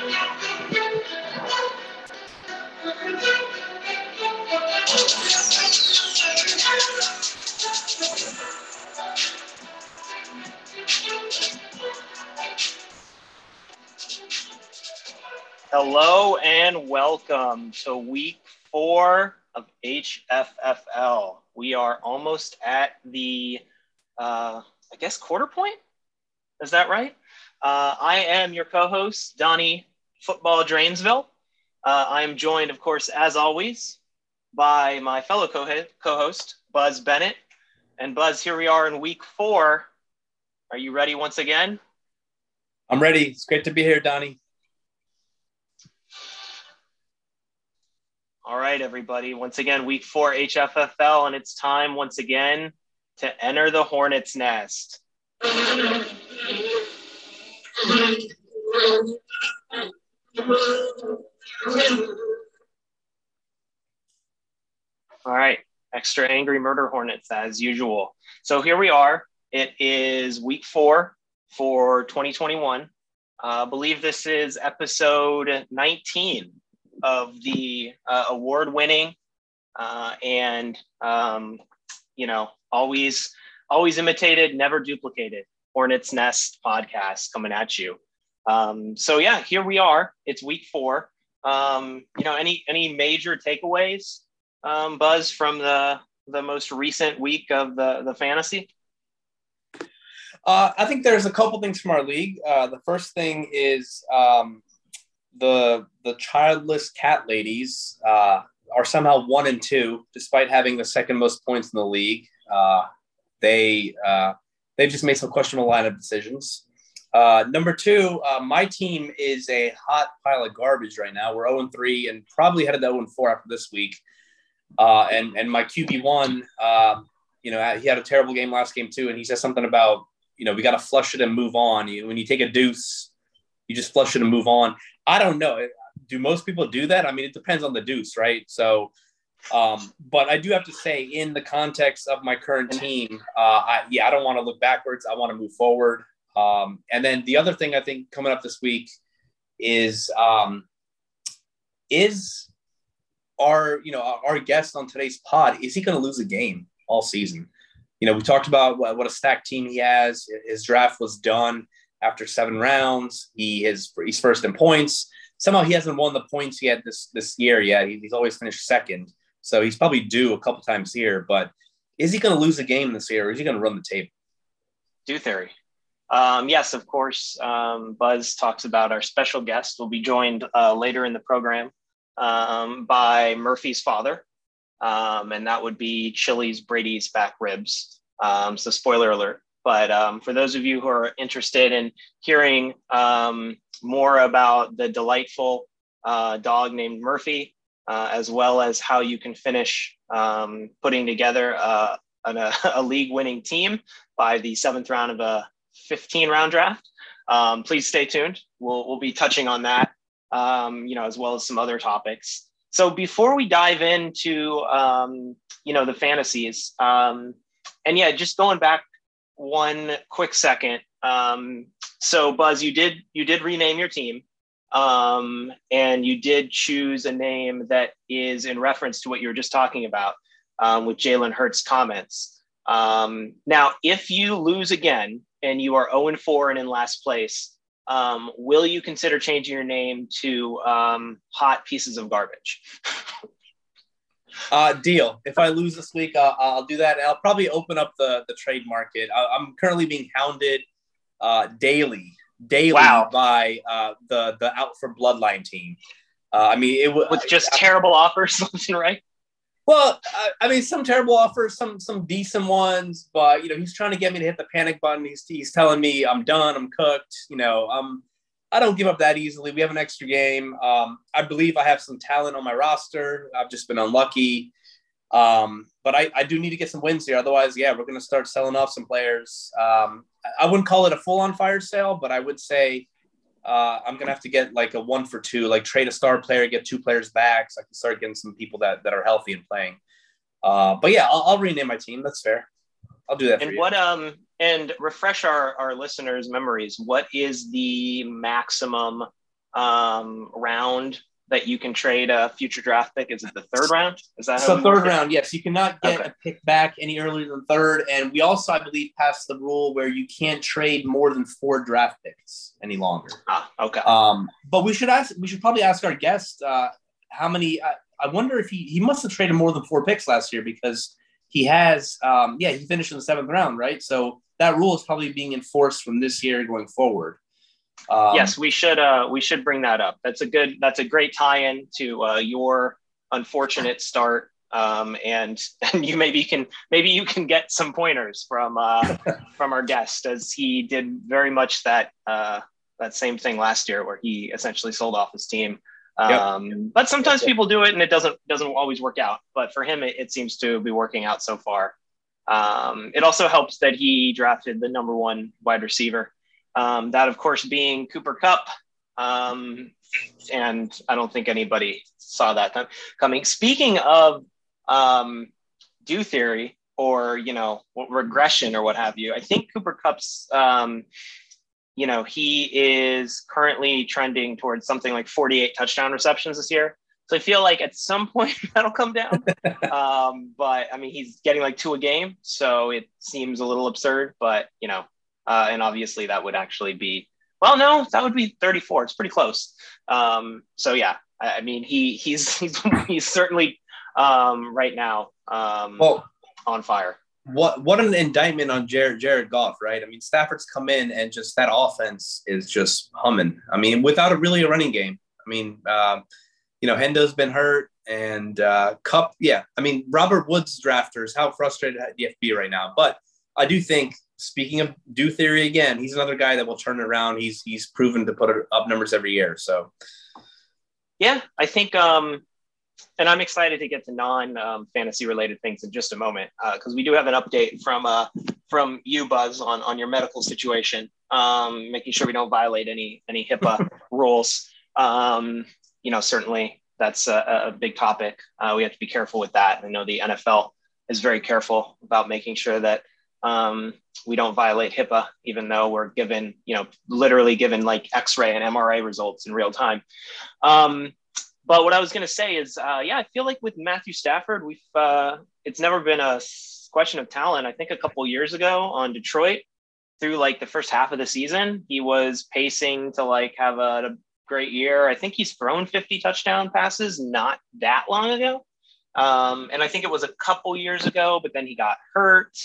Hello and welcome to week four of HFFL. We are almost at the, uh, I guess, quarter point. Is that right? Uh, I am your co host, Donnie Football Drainsville. Uh, I am joined, of course, as always, by my fellow co host, Buzz Bennett. And Buzz, here we are in week four. Are you ready once again? I'm ready. It's great to be here, Donnie. All right, everybody. Once again, week four HFFL, and it's time once again to enter the hornet's nest. All right, extra angry murder hornets as usual. So here we are. It is week four for 2021. Uh, I believe this is episode 19 of the uh, award winning uh, and um, you know always always imitated never duplicated hornets nest podcast coming at you um, so yeah here we are it's week four um, you know any any major takeaways um, buzz from the the most recent week of the the fantasy uh, I think there's a couple things from our league. Uh, the first thing is um, the the childless cat ladies uh, are somehow one and two, despite having the second most points in the league. Uh, they uh, they've just made some questionable lineup decisions. Uh, number two, uh, my team is a hot pile of garbage right now. We're 0 3 and probably headed to 0 4 after this week. Uh, and and my QB one, um, you know, he had a terrible game last game too, and he says something about you know we got to flush it and move on. You, when you take a deuce, you just flush it and move on. I don't know. Do most people do that? I mean, it depends on the deuce, right? So, um, but I do have to say, in the context of my current team, uh, I, yeah, I don't want to look backwards. I want to move forward. Um, and then the other thing I think coming up this week is um, is our you know our guest on today's pod is he going to lose a game all season? You know, we talked about what, what a stacked team he has. His draft was done after seven rounds. He is he's first in points. Somehow he hasn't won the points yet this this year yet. He, he's always finished second, so he's probably due a couple times here. But is he going to lose a game this year, or is he going to run the table? Do theory. Um, yes, of course. Um, Buzz talks about our special guest. We'll be joined uh, later in the program um, by Murphy's father, um, and that would be Chili's Brady's back ribs. Um, so, spoiler alert. But um, for those of you who are interested in hearing more about the delightful uh, dog named Murphy, uh, as well as how you can finish putting together uh, a, a, a league winning team by the seventh round of a 15 round draft, um, please stay tuned. We'll, we'll be touching on that, um, you know, as well as some other topics. So before we dive into, um, you know, the fantasies, and yeah, just going back one quick second. Um, so Buzz, you did you did rename your team, um, and you did choose a name that is in reference to what you were just talking about um, with Jalen Hurts' comments. Um, now, if you lose again and you are 0 and 4 and in last place, um, will you consider changing your name to um, Hot Pieces of Garbage? Uh, deal. If I lose this week, I'll, I'll do that. I'll probably open up the the trade market. I, am currently being hounded uh, daily, daily wow. by uh, the the out for bloodline team. Uh, I mean, it was with just I, terrible offers, right? Well, I, I, mean, some terrible offers, some some decent ones, but you know, he's trying to get me to hit the panic button. He's he's telling me I'm done, I'm cooked. You know, I'm I don't give up that easily. We have an extra game. Um, I believe I have some talent on my roster. I've just been unlucky. Um, but I, I do need to get some wins here. Otherwise, yeah, we're going to start selling off some players. Um, I wouldn't call it a full on fire sale, but I would say uh, I'm going to have to get like a one for two, like trade a star player, get two players back so I can start getting some people that, that are healthy and playing. Uh, but yeah, I'll, I'll rename my team. That's fair. I'll do that. And what um and refresh our our listeners' memories. What is the maximum um, round that you can trade a future draft pick? Is it the third round? Is that so? Third round, yes. You cannot get okay. a pick back any earlier than third, and we also, I believe, passed the rule where you can't trade more than four draft picks any longer. Ah, okay. Um, but we should ask. We should probably ask our guest uh, how many. I, I wonder if he he must have traded more than four picks last year because he has. Um, yeah, he finished in the seventh round, right? So that rule is probably being enforced from this year going forward. Um, yes, we should uh, we should bring that up. That's a good. That's a great tie-in to uh, your unfortunate start. Um, and and you maybe can maybe you can get some pointers from uh, from our guest as he did very much that uh, that same thing last year where he essentially sold off his team. Um, yep. But sometimes people do it and it doesn't doesn't always work out. But for him, it, it seems to be working out so far. Um, it also helps that he drafted the number one wide receiver um, that, of course, being Cooper Kupp. Um, and I don't think anybody saw that coming. Speaking of um, do theory or, you know, regression or what have you, I think Cooper Kupp's um, you know, he is currently trending towards something like 48 touchdown receptions this year. So I feel like at some point that'll come down. um, but I mean, he's getting like two a game, so it seems a little absurd. But you know, uh, and obviously that would actually be well, no, that would be 34. It's pretty close. Um, so yeah, I, I, mean, he he's he's, he's certainly um, right now um, well, on fire. What what an indictment on Jared Jared Goff, right? I mean, Stafford's come in and just that offense is just humming. I mean, without a really a running game. I mean, um, you know, Hendo's been hurt and uh, Kupp. Yeah, I mean, Robert Woods drafters. How frustrated do you have to be right now? But I do think speaking of do theory again, he's another guy that will turn it around. He's he's proven to put up numbers every year. So yeah, I think um and I'm excited to get to non um, fantasy related things in just a moment because uh, we do have an update from uh, from you, Buzz, on on your medical situation, um, making sure we don't violate any any HIPAA rules. Um, you know, certainly that's a, a big topic. Uh, we have to be careful with that. I know the NFL is very careful about making sure that um, we don't violate HIPAA, even though we're given, you know, literally given like X-ray and MRI results in real time. Um, but what I was going to say is, uh, yeah, I feel like with Matthew Stafford, we've uh, it's never been a question of talent. I think a couple years ago on Detroit, through like the first half of the season, he was pacing to like have a, a great year. I think he's thrown 50 touchdown passes not that long ago. Um, and I think it was a couple years ago, but then he got hurt.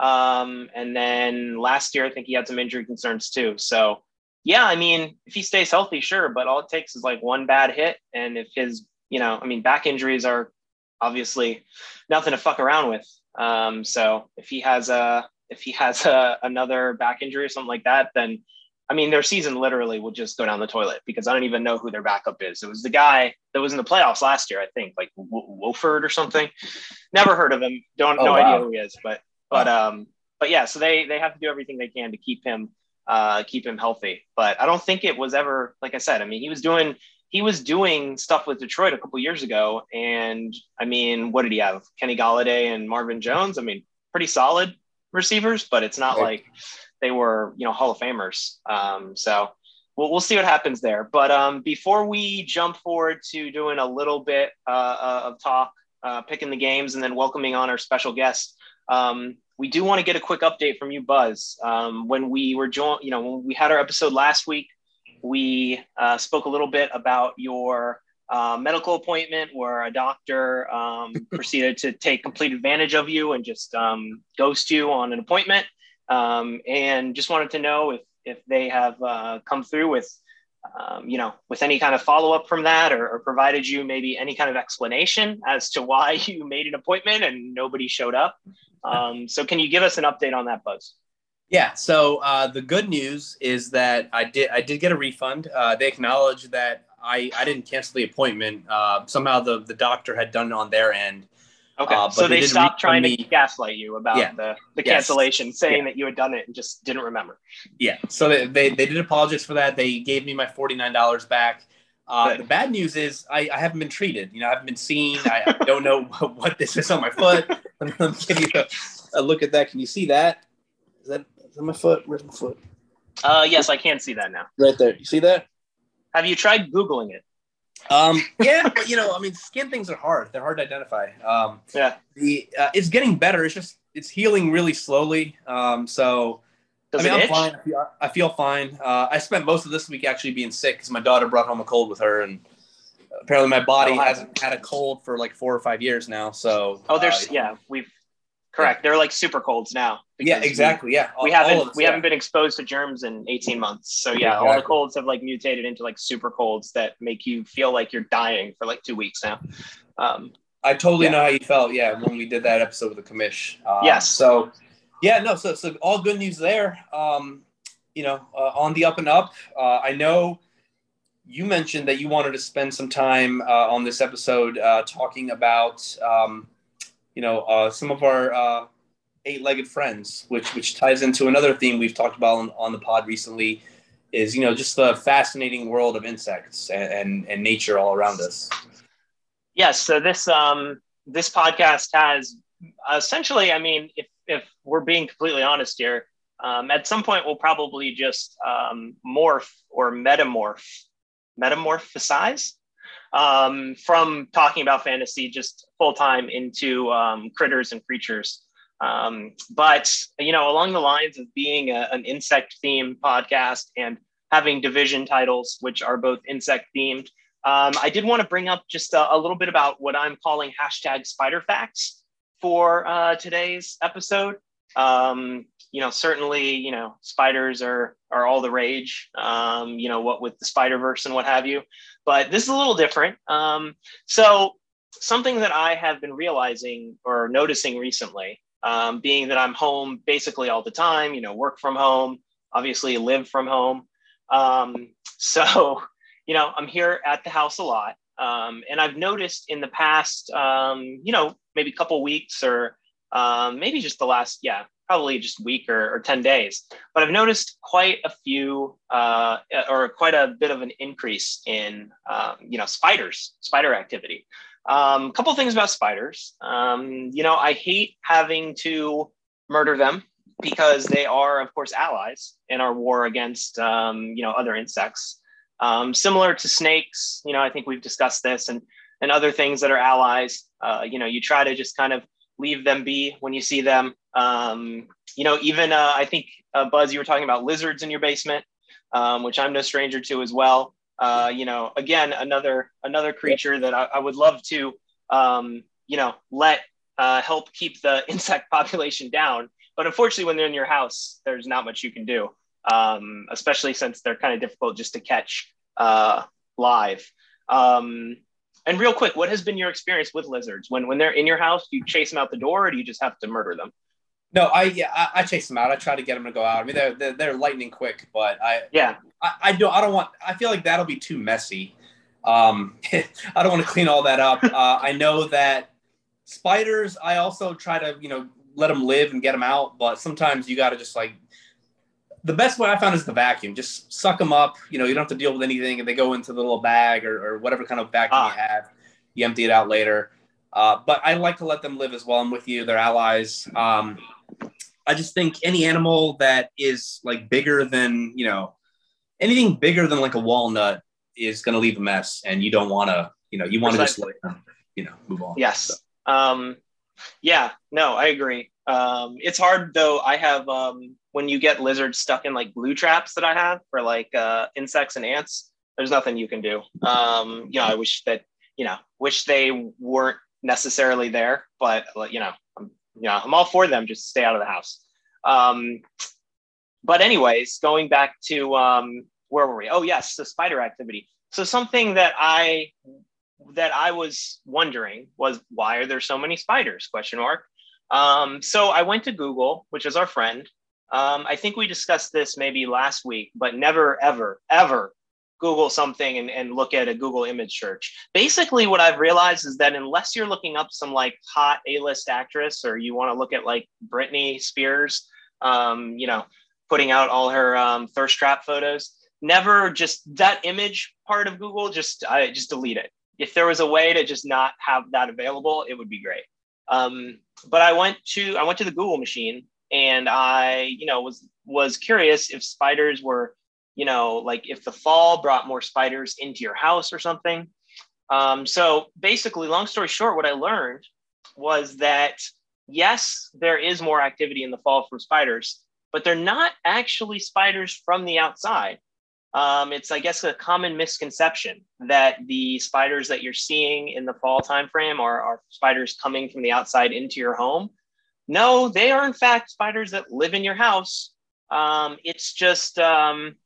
Um, and then last year, I think he had some injury concerns too. So, yeah, I mean, if he stays healthy, sure, but all it takes is like one bad hit. And if his, you know, I mean, back injuries are obviously nothing to fuck around with. Um, so if he has a, if he has a, another back injury or something like that, then I mean, their season literally will just go down the toilet because I don't even know who their backup is. It was the guy that was in the playoffs last year, I think, like w- Wolford or something. Never heard of him. Don't oh, no wow. idea who he is, but but um, but yeah, so they they have to do everything they can to keep him uh, keep him healthy. But I don't think it was ever like I said. I mean, he was doing he was doing stuff with Detroit a couple years ago, and I mean, what did he have? Kenny Golladay and Marvin Jones. I mean, pretty solid receivers, but it's not like they were you know Hall of Famers. Um, so we'll, we'll see what happens there. But um, before we jump forward to doing a little bit uh, uh of talk, uh, picking the games, and then welcoming on our special guest, um, we do want to get a quick update from you, Buzz. Um, when we were joined, you know, when we had our episode last week, we uh, spoke a little bit about your uh, medical appointment where a doctor um, proceeded to take complete advantage of you and just um, ghost you on an appointment. Um, and just wanted to know if, if they have uh, come through with um, you know, with any kind of follow up from that, or, or, provided you maybe any kind of explanation as to why you made an appointment and nobody showed up. Um, so, can you give us an update on that, Buzz? Yeah. So uh, the good news is that I did I did get a refund. Uh, they acknowledged that I, I didn't cancel the appointment. Uh, somehow the the doctor had done it on their end. Okay. Uh, so they, they stopped trying me. to gaslight you about yeah. the, the yes. cancellation, saying yeah. that you had done it and just didn't remember. Yeah. So they, they, they did apologize for that. They gave me my $49 back. Uh, the bad news is I, I, haven't been treated. You know, I haven't been seen. I, I don't know what this is on my foot. Let me give you a, a, look at that. Can you see that? Is that, is that my foot? Where's my foot? Uh, yes, I can see that now. Right there. You see that? Have you tried Googling it? Um, yeah, but you know, I mean, skin things are hard. They're hard to identify. Um, yeah. The uh, it's getting better. It's just it's healing really slowly. Um, so Does I mean, it I'm itch? fine. I feel, I feel fine. Uh, I spent most of this week actually being sick because my daughter brought home a cold with her, and apparently my body Oh, hasn't had a cold for like four or five years now. So Oh, there's uh, yeah, we've correct. They're like super colds now. yeah, because we- exactly. Yeah, We, All- all haven't us, we yeah. haven't been exposed to germs in 18 months. So yeah, all the colds have like mutated into like super colds that make you feel like you're dying for like two weeks now. Um, I totally Yeah. know how you felt. Yeah, when we did that episode with the commish. Um, Yes. So, yeah, no. So, so all good news there. Um, you know, uh, on the up and up. Uh, I know you mentioned that you wanted to spend some time uh, on this episode uh, talking about, um, you know, uh, some of our uh, eight-legged friends, which which ties into another theme we've talked about on, on the pod recently. Is you know just the fascinating world of insects and, and, and nature all around us. yes. So this um, this podcast has essentially, I mean, if if we're being completely honest here, um, at some point we'll probably just um, morph or metamorph, metamorphosize um, from talking about fantasy just full time into um, critters and creatures. Um, but you know, along the lines of being a, an insect themed podcast and having division titles, which are both insect themed, um, I did want to bring up just a, a little bit about what I'm calling hashtag spider facts for uh, today's episode. Um, you know, certainly, you know, spiders are are all the rage. Um, you know, what with the Spider Verse and what have you. But this is a little different. Um, so something that I have been realizing or noticing recently, um, being that I'm home basically all the time. You know, work from home, obviously live from home. Um, so you know, I'm here at the house a lot. Um, and I've noticed in the past, um, you know, maybe a couple weeks or um, maybe just the last, yeah, probably just week or, or 10 days. But I've noticed quite a few uh, or quite a bit of an increase in, um, you know, spiders, spider activity. A um, couple things about spiders. Um, you know, I hate having to murder them because they are, of course, allies in our war against, you know, other insects. Um, similar to snakes, you know, I think we've discussed this and and other things that are allies. Uh, you know, you try to just kind of leave them be when you see them. Um, you know, even uh, I think uh, Buzz, you were talking about lizards in your basement, um, which I'm no stranger to as well. Uh, you know, again, another another creature that I, I would love to, um, you know, let uh, help keep the insect population down. But unfortunately, when they're in your house, there's not much you can do um, especially since they're kind of difficult just to catch uh, live. Um, and real quick, what has been your experience with lizards? When when they're in your house, do you chase them out the door, or do you just have to murder them? No, I yeah, I, I chase them out. I try to get them to go out. I mean, they're they're, they're lightning quick, but I, Yeah, I I don't I don't want. I feel like that'll be too messy. Um, I don't want to clean all that up. Uh, I know that spiders. I also try to you know let them live and get them out, but sometimes you got to just like. The best way I found is the vacuum. Just suck them up. You know, you don't have to deal with anything, and they go into the little bag or, or whatever kind of vacuum Ah. you have. You empty it out later. Uh, but I like to let them live as well. I'm with you. They're allies. Um, I just think any animal that is like bigger than, you know, anything bigger than like a walnut is going to leave a mess and you don't want to, you know, you want to just let them, you know, move on. yes. Um, yeah, no, I agree. Um, it's hard though. I have um, when you get lizards stuck in like glue traps that I have for like uh, insects and ants. There's nothing you can do. Um, you know, I wish that you know, wish they weren't necessarily there, but you know, I'm, you know, I'm all for them. Just stay out of the house. Um, but anyways, going back to um, where were we? Oh yes, the spider activity. So something that I that I was wondering was why are there so many spiders? Question mark. Um, so I went to Google, which is our friend. Um, I think we discussed this maybe last week, but never, ever, ever Google something and, and look at a Google image search. Basically, what I've realized is that unless you're looking up some like hot A-list actress or you want to look at like Britney Spears, um, you know, putting out all her um, thirst trap photos, never just that image part of Google, just I just delete it. If there was a way to just not have that available, it would be great. Um, but I went to I went to the Google machine and I, you know, was was curious if spiders were you know, like if the fall brought more spiders into your house or something. Um, so basically, long story short, what I learned was that yes, there is more activity in the fall from spiders, but they're not actually spiders from the outside. Um, it's, I guess, a common misconception that the spiders that you're seeing in the fall timeframe are, are spiders coming from the outside into your home. No, they are in fact spiders that live in your house. Um, it's just um,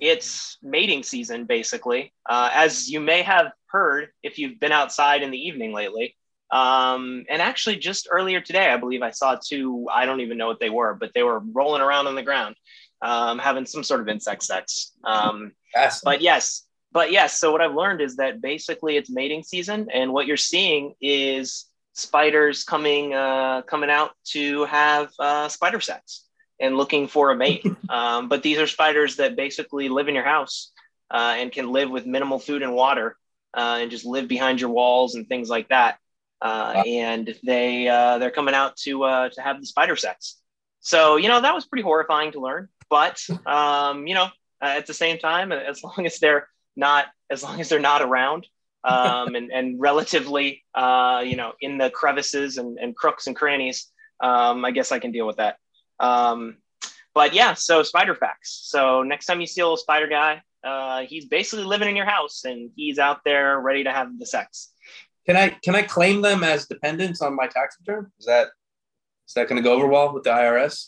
it's mating season, basically. Uh, as you may have heard if you've been outside in the evening lately. Um, and actually, just earlier today, I believe I saw two, I don't even know what they were, but they were rolling around on the ground, um, having some sort of insect sex. Um, but yes, but yes, so what I've learned is that basically it's mating season, and what you're seeing is spiders coming uh, coming out to have uh, spider sex and looking for a mate. um, but these are spiders that basically live in your house uh, and can live with minimal food and water uh, and just live behind your walls and things like that. Uh, wow. And they uh, they're coming out to uh, to have the spider sex. So you know that was pretty horrifying to learn. But um, you know at the same time, as long as they're not as long as they're not around. Um, and, and relatively, uh, you know, in the crevices and, and crooks and crannies, um, I guess I can deal with that. Um, but yeah, so spider facts. So next time you see a little spider guy, uh, he's basically living in your house and he's out there ready to have the sex. Can I can I claim them as dependents on my tax return? Is that is that going to go over well with the IRS?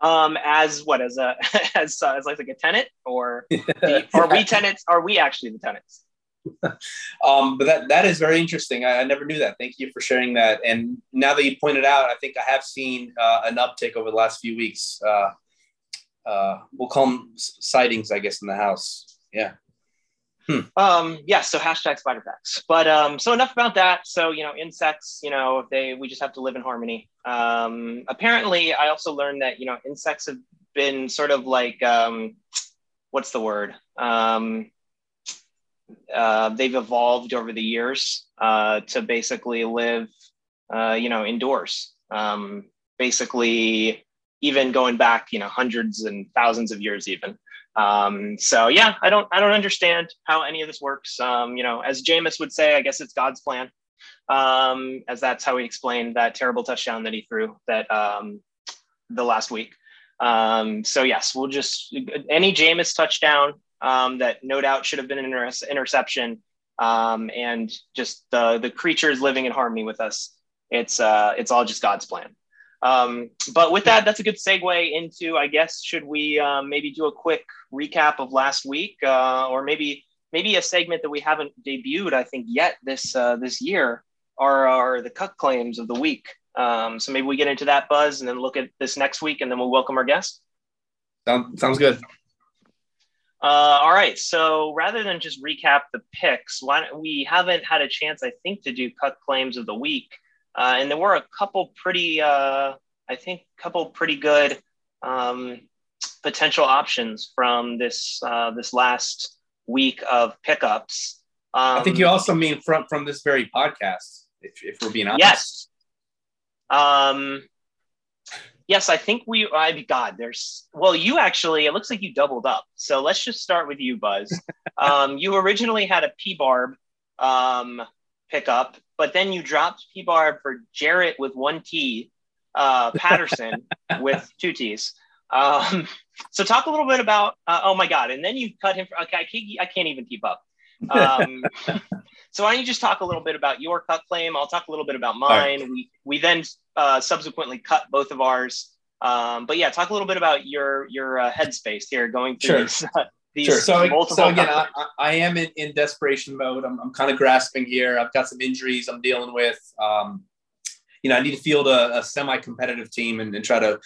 Um, as what as a as uh, as like, like a tenant or the, are we tenants? Are we actually the tenants? um, but that that is very interesting. I, I, never knew that. Thank you for sharing that. And now that you pointed out, I think I have seen uh, an uptick over the last few weeks. Uh, uh, we'll call them sightings, I guess, in the house. Yeah. Hmm. Um, yeah. So hashtag spider facts. But um, so enough about that. So you know, insects. You know, they we just have to live in harmony. Um, apparently, I also learned that you know insects have been sort of like um, what's the word? Um, uh, they've evolved over the years uh, to basically live, uh, you know, indoors. Um, basically, even going back, you know, hundreds and thousands of years, even. Um, so yeah, I don't, I don't understand how any of this works. Um, you know, as Jameis would say, I guess it's God's plan. Um, as that's how he explained that terrible touchdown that he threw that um, the last week. Um, so yes, we'll just any Jameis touchdown um, that no doubt should have been an inter- interception. Um, and just the the creatures living in harmony with us. It's uh, it's all just God's plan. Um, but with that, that's a good segue into, I guess, should we uh, maybe do a quick recap of last week, uh, or maybe maybe a segment that we haven't debuted, I think, yet this uh, this year, are, are the cut claims of the week. Um, so maybe we get into that buzz and then look at this next week, and then we'll welcome our guest. Sounds sounds good. Uh, all right. So rather than just recap the picks, why don't, we haven't had a chance, I think, to do cut claims of the week. Uh, and there were a couple pretty, uh, I think, a couple pretty good um, potential options from this uh, this last week of pickups. Um, I think you also mean from from this very podcast, if, if we're being honest. Yes. Um, yes, I think we. I God, there's. Well, you actually. It looks like you doubled up. So let's just start with you, Buzz. um, you originally had a P Barb um, pickup, but then you dropped P Barb for Jaret with one T, uh, Patterson with two T's. Um, so talk a little bit about. Uh, oh my God! And then you cut him. For, okay, I can't, I can't even keep up. Um, so why don't you just talk a little bit about your cut claim? I'll talk a little bit about mine. Right. We we then uh, subsequently cut both of ours. Um, but yeah, talk a little bit about your your uh, headspace here going through sure. these, uh, these sure. So, so again, I, I, am in, in desperation mode. I'm, I'm kind of grasping here. I've got some injuries I'm dealing with. Um, you know, I need to field a, a semi-competitive team and, and try to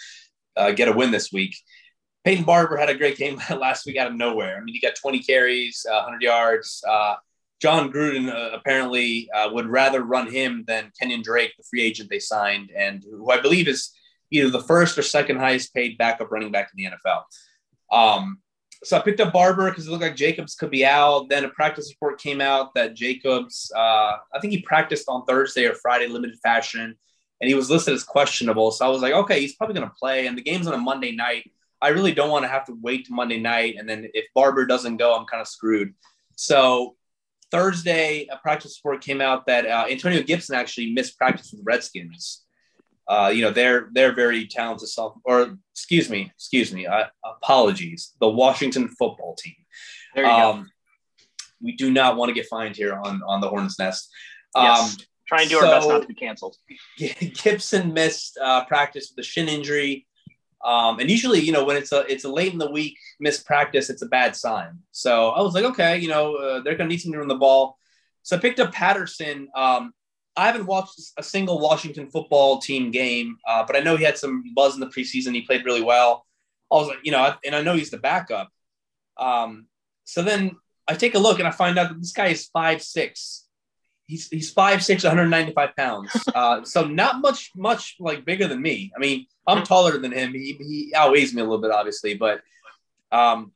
uh, get a win this week. Peyton Barber had a great game last week out of nowhere. I mean, he got 20 carries, uh, 100 yards. Uh, Jon Gruden uh, apparently uh, would rather run him than Kenyan Drake, the free agent they signed, and who I believe is either the first or second highest paid backup running back in the NFL. Um, so I picked up Barber because it looked like Jacobs could be out. Then a practice report came out that Jacobs, uh, I think he practiced on Thursday or Friday, limited fashion, and he was listed as questionable. So I was like, okay, he's probably going to play. And the game's on a Monday night. I really don't want to have to wait to Monday night. And then if Barber doesn't go, I'm kind of screwed. So Thursday, a practice report came out that uh, Antonio Gibson actually missed practice with the Redskins. Uh, you know, they're they're very talented self or excuse me, excuse me, uh, apologies. The Washington football team. There you um, go. We do not want to get fined here on on the Hornets Nest. Yes. Um, Try and do so, our best not to be canceled. Gibson missed uh, practice with a shin injury. Um, and usually, you know, when it's a it's a late in the week missed practice, it's a bad sign. So I was like, okay, you know, uh, they're gonna need something to run the ball. So I picked up Patterson. Um, I haven't watched a single Washington football team game, uh, but I know he had some buzz in the preseason. He played really well. I was like, you know, and I know he's the backup. Um, so then I take a look and I find out that this guy is five six. He's he's five six, 195 pounds. Uh, so not much much like bigger than me. I mean, I'm taller than him. He, he outweighs me a little bit, obviously, but um,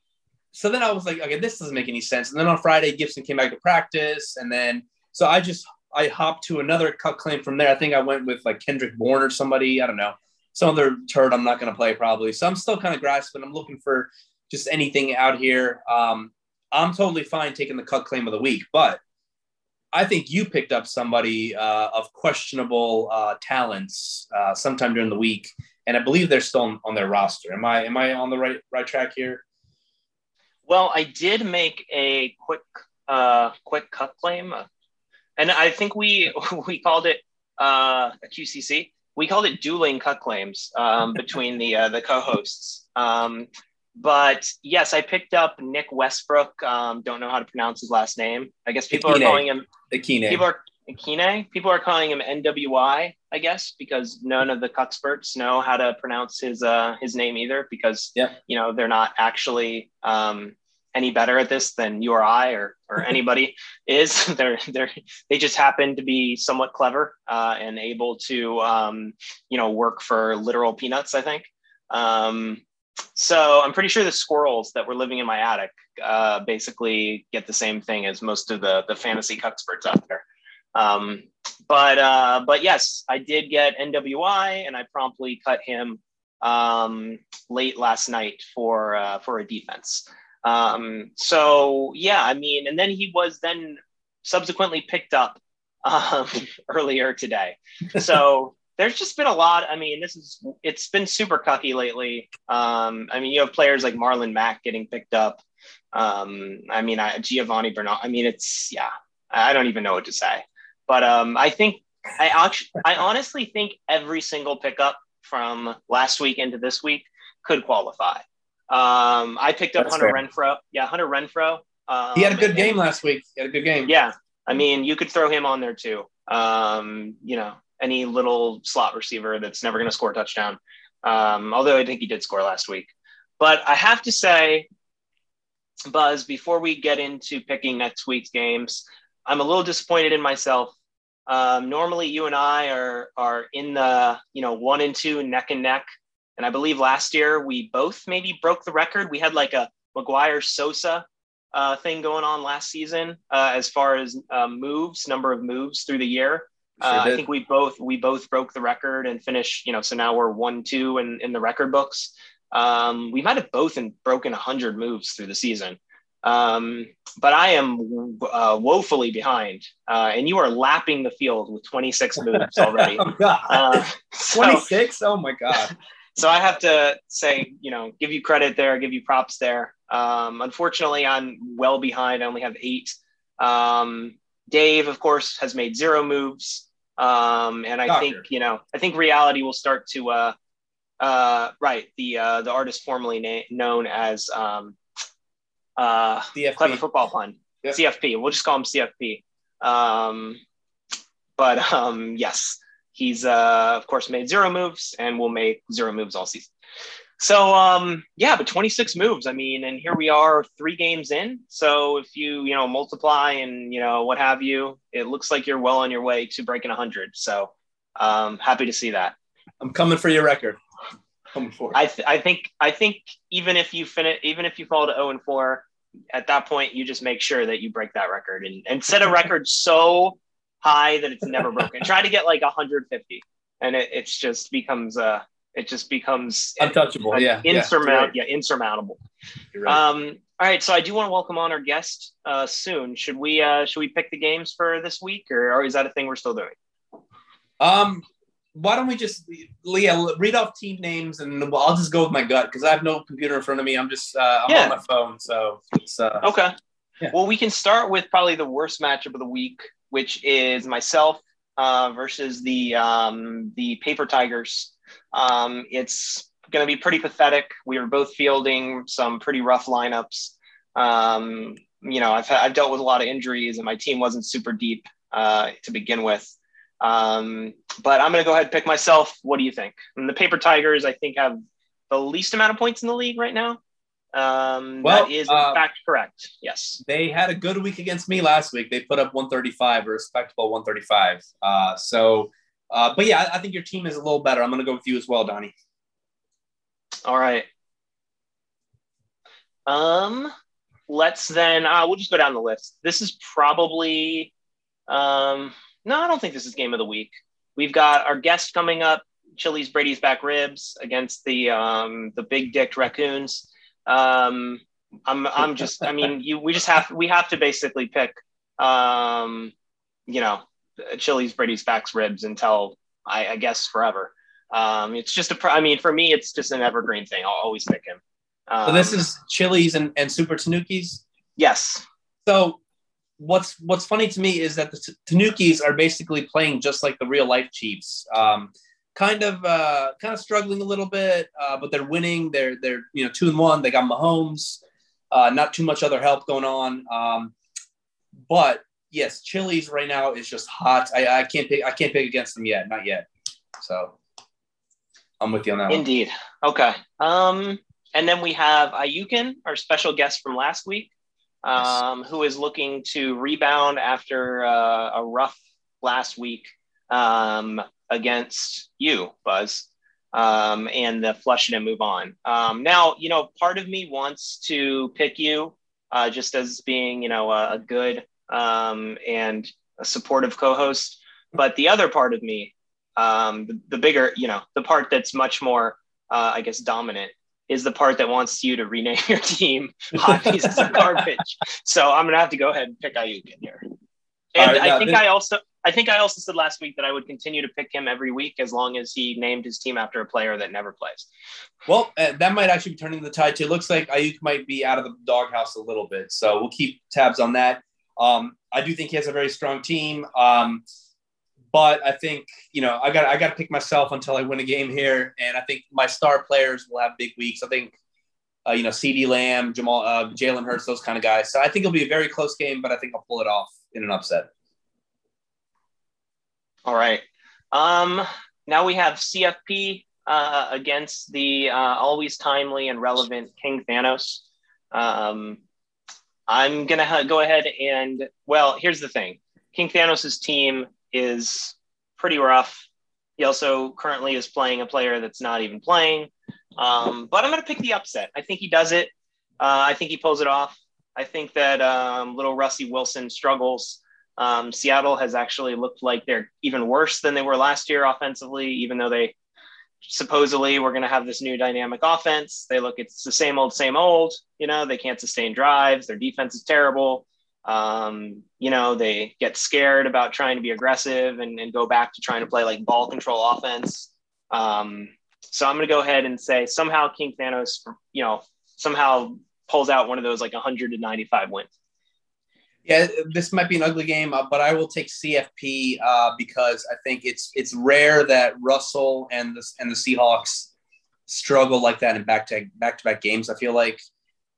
so then I was like, okay, this doesn't make any sense. And then on Friday, Gibson came back to practice, and then so I just I hopped to another cut claim from there. I think I went with like Kendrick Bourne or somebody. I don't know, some other turd I'm not going to play probably. So I'm still kind of grasping. I'm looking for just anything out here. Um, I'm totally fine taking the cut claim of the week, but I think you picked up somebody uh, of questionable uh, talents uh, sometime during the week, and I believe they're still on, their roster. Am I am I on the right right track here? Well, I did make a quick uh, quick cut claim, uh, and I think we we called it uh, a QCC. We called it dueling cut claims um, between the the co-hosts. Um, but yes, I picked up Nick Westbrook. Um, don't know how to pronounce his last name. I guess people Akine. are calling him Akine. People are Akine. People are calling him NWI, I guess, because none of the experts know how to pronounce his uh, his name either, because yeah. you know they're not actually um, any better at this than you or I or or anybody is. They're they're they just happen to be somewhat clever uh, and able to um, you know work for literal peanuts. I think. Um, so I'm pretty sure the squirrels that were living in my attic uh, basically get the same thing as most of the the fantasy experts out there. Um, but uh, but yes, I did get NWI, and I promptly cut him um, late last night for uh, for a defense. Um, so yeah, I mean, and then he was then subsequently picked up um, earlier today. So there's just been a lot. I mean, this is it's been super cucky lately. Um, I mean, you have players like Marlon Mack getting picked up. Um, I mean, I, Giovani Bernard. I mean, it's yeah. I don't even know what to say. But um, I think I actually, I honestly think every single pickup from last week into this week could qualify. Um, I picked up That's Hunter fair. Renfrow. Yeah, Hunter Renfrow. Um, he had a good and, game last week. He had a good game. Yeah, I mean, you could throw him on there too. Um, you know, any little slot receiver that's never going to score a touchdown. Um, although I think he did score last week. But I have to say, Buzz, before we get into picking next week's games, I'm a little disappointed in myself. Um, normally, you and I are are in the you know one and two neck and neck, and I believe last year we both maybe broke the record. We had like a McGwire Sosa uh, thing going on last season uh, as far as uh, moves, number of moves through the year. Sure uh, I think we both we both broke the record and finished. You know, so now we're one two in in the record books. Um, we might have both in, broken hundred moves through the season. Um, but I am uh, woefully behind, uh, and you are lapping the field with 26 moves already. oh. Uh, so, 26? Oh my God. So I have to say, you know, give you credit there, give you props there. Um, unfortunately, I'm well behind. I only have eight. Um, Dave, of course, has made zero moves. Um, and I Doctor. think, you know, I think reality will start to, uh, uh, right, the, uh, the artist formerly na- known as um, uh, CFP. clever football pun, yep. CFP. We'll just call him CFP. Um, but um, yes, he's, uh, of course, made zero moves and will make zero moves all season. So um, yeah, but 26 moves. I mean, and here we are, three games in. So if you you know multiply and you know what have you, it looks like you're well on your way to breaking 100. So um, happy to see that. I'm coming for your record. Coming for. I th- I think I think even if you finish, even if you fall to 0 and 4, at that point you just make sure that you break that record and, and set a record so high that it's never broken. Try to get like 150, and it it's just becomes uh it just becomes untouchable. Yeah, insurmountable. Yeah, yeah, insurmountable. Right. Um, all right, so I do want to welcome on our guest uh, soon. Should we uh, should we pick the games for this week, or, or is that a thing we're still doing? Um, why don't we just Leah read off team names and I'll just go with my gut because I have no computer in front of me. I'm just uh, I'm yeah. on my phone, so it's uh, okay. Yeah. Well, we can start with probably the worst matchup of the week, which is myself uh, versus the um, the Paper Tigers. Um, it's going to be pretty pathetic. We were both fielding some pretty rough lineups. Um, you know, I've, I've dealt with a lot of injuries, and my team wasn't super deep uh, to begin with. Um, but I'm going to go ahead and pick myself. What do you think? And the Paper Tigers, I think, have the least amount of points in the league right now. Um, well, that is in uh, fact correct. Yes. They had a good week against me last week. They put up 135, a respectable 135. Uh, so, uh, but yeah, I, I think your team is a little better. I'm going to go with you as well, Donnie. All right. Um, let's then. Uh, we'll just go down the list. This is probably. Um, no, I don't think this is game of the week. We've got our guest coming up, Chili's Brady's back ribs against the um, the big dick raccoons. Um, I'm I'm just I mean you we just have we have to basically pick um, you know Chili's Brady's back ribs until I, I guess forever. Um, it's just a I mean for me it's just an evergreen thing. I'll always pick him. Um, so this um, is Chili's and, and Super Tanukis. Yes. So what's what's funny to me is that the Tanukis are basically playing just like the real life Chiefs. Um, kind of uh, kind of struggling a little bit, uh, but they're winning. They're they're you know two and one. They got Mahomes. Uh, not too much other help going on. Um, but yes, Chili's right now is just hot. I, I can't pick I can't pick against them yet, not yet. So I'm with you on that. Indeed. One. Okay. Um, and then we have Ayukin, our special guest from last week um, who is looking to rebound after uh, a rough last week um, against you, Buzz, um, and the flush it and move on. Um, now, you know, part of me wants to pick you uh, just as being, you know, a, a good um, and a supportive co-host, but the other part of me, um, the, the bigger, you know, the part that's much more, uh, I guess, dominant is the part that wants you to rename your team hot pieces of garbage. So I'm gonna have to go ahead and pick Ayuk in here. And right, I think this- I also I think I also said last week that I would continue to pick him every week as long as he named his team after a player that never plays. Well, uh, that might actually be turning the tide too. It looks like Ayuk might be out of the doghouse a little bit, so we'll keep tabs on that. Um, I do think he has a very strong team. Um, but I think you know I got I got to pick myself until I win a game here, and I think my star players will have big weeks. I think uh, you know CeeDee Lamb, Jamal, uh, Jalen Hurts, those kind of guys. So I think it'll be a very close game, but I think I'll pull it off in an upset. All right. Um, now we have CFP uh, against the uh, always timely and relevant King Thanos. Um, I'm gonna ha- go ahead and well, here's the thing: King Thanos's team is pretty rough. He also currently is playing a player that's not even playing. Um, but I'm to pick the upset. I think he does it. Uh, I think he pulls it off. I think that um, little Rusty Wilson struggles. Um, Seattle has actually looked like they're even worse than they were last year offensively, even though they supposedly we're going to have this new dynamic offense. They look, it's the same old, same old. You know, they can't sustain drives. Their defense is terrible. Um, you know, they get scared about trying to be aggressive and, and go back to trying to play like ball control offense. Um, so I'm going to go ahead and say somehow King Thanos, you know, somehow pulls out one of those like 195 wins. Yeah, this might be an ugly game, uh, but I will take CFP uh, because I think it's it's rare that Russell and the and the Seahawks struggle like that in back to back to back games. I feel like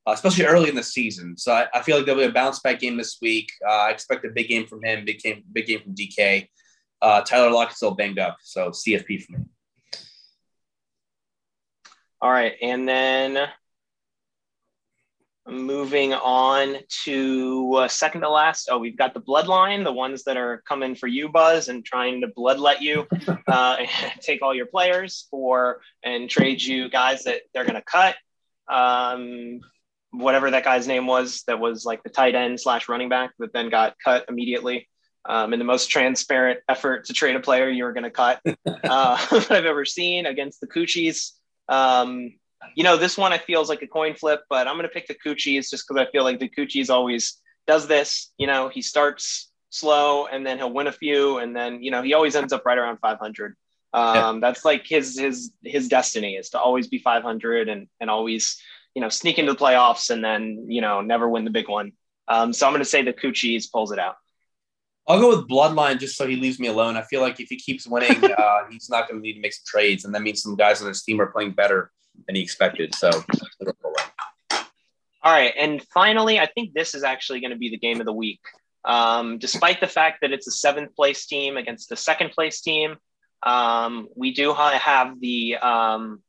uh, especially early in the season. So I, I, feel like there'll be a bounce back game this week. Uh, I expect a big game from him, big game, big game from DK. Uh, Tyler Lockett's still banged up, so CFP for me. All right, and then moving on to uh, second to last. Oh, we've got the bloodline, the ones that are coming for you, Buzz, and trying to bloodlet you, uh, take all your players for and trade you guys that they're going to cut. Um, whatever that guy's name was that was like the tight end slash running back that then got cut immediately. um, in the most transparent effort to trade a player you were going to cut uh, I've ever seen against the Coochies. Um, you know, this one I feel is like a coin flip, but I'm going to pick the Coochies just because I feel like the Coochies always does this. You know, he starts slow and then he'll win a few, and then you know he always ends up right around 500. Um, yeah. That's like his his his destiny is to always be 500 and and always you know sneak into the playoffs and then you know never win the big one. Um, so I'm going to say the Coochies pulls it out. I'll go with Bloodline just so he leaves me alone. I feel like if he keeps winning, uh, he's not going to need to make some trades, and that means some guys on his team are playing better than he expected. So, all right, and finally, I think this is actually going to be the game of the week. Um, despite the fact that it's a seventh place team against the second place team, um, we do have the um,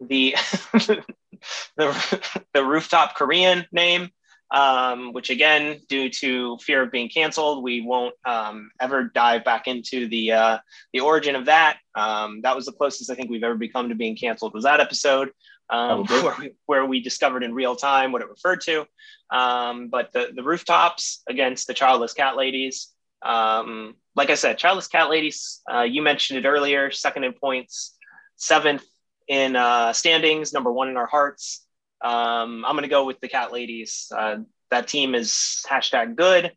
the, the the rooftop Korean name um, which again, due to fear of being canceled, we won't um, ever dive back into the uh, the origin of that. Um, that was the closest I think we've ever become to being canceled. Was that episode um, where, we, where we discovered in real time what it referred to? Um, but the the rooftops against the childless cat ladies. Um, like I said, childless cat ladies. Uh, you mentioned it earlier. Second in points, seventh in uh, standings, number one in our hearts. Um, I'm going to go with the Cat Ladies. Uh, that team is hashtag good.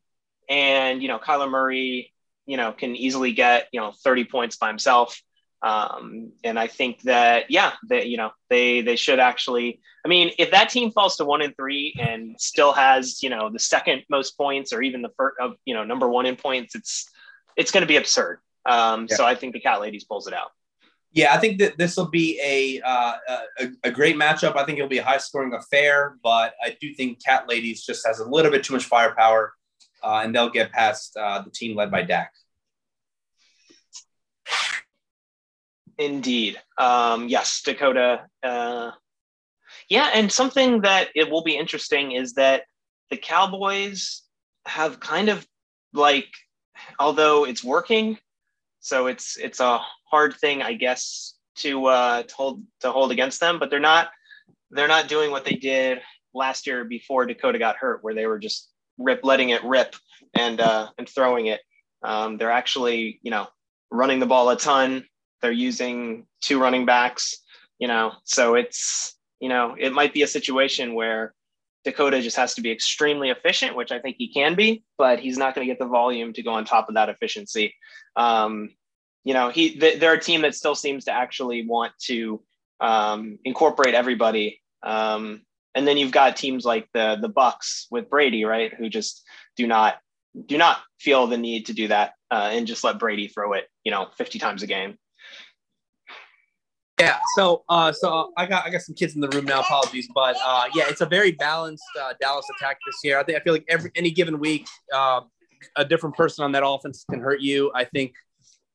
And, you know, Kyler Murray, you know, can easily get, you know, 30 points by himself. Um, and I think that, yeah, that, you know, they, they should actually, I mean, if that team falls to one and three and still has, you know, the second most points or even the first of, you know, number one in points, it's, it's going to be absurd. Um, yeah. So I think the Cat Ladies pulls it out. Yeah, I think that this will be a, uh, a, a great matchup. I think it'll be a high scoring affair, but I do think Cat Ladies just has a little bit too much firepower, uh, and they'll get past uh, the team led by Dak. Indeed, um, yes, Dakota. Uh, yeah, and something that it will be interesting is that the Cowboys have kind of like, although it's working, so it's it's a hard thing, I guess, to uh, to hold to hold against them. But they're not they're not doing what they did last year before Dakota got hurt, where they were just rip letting it rip and uh, and throwing it. Um, they're actually you know running the ball a ton. They're using two running backs. You know, so it's you know it might be a situation where Dakota just has to be extremely efficient, which I think he can be, but he's not going to get the volume to go on top of that efficiency. Um, you know, he they're a team that still seems to actually want to um, incorporate everybody. Um, and then you've got teams like the the Bucks with Brady, right, who just do not do not feel the need to do that uh, and just let Brady throw it, you know, 50 times a game. Yeah, so uh, so I got I got some kids in the room now. Apologies, but uh, yeah, it's a very balanced uh, Dallas attack this year. I think I feel like every any given week, uh, a different person on that offense can hurt you. I think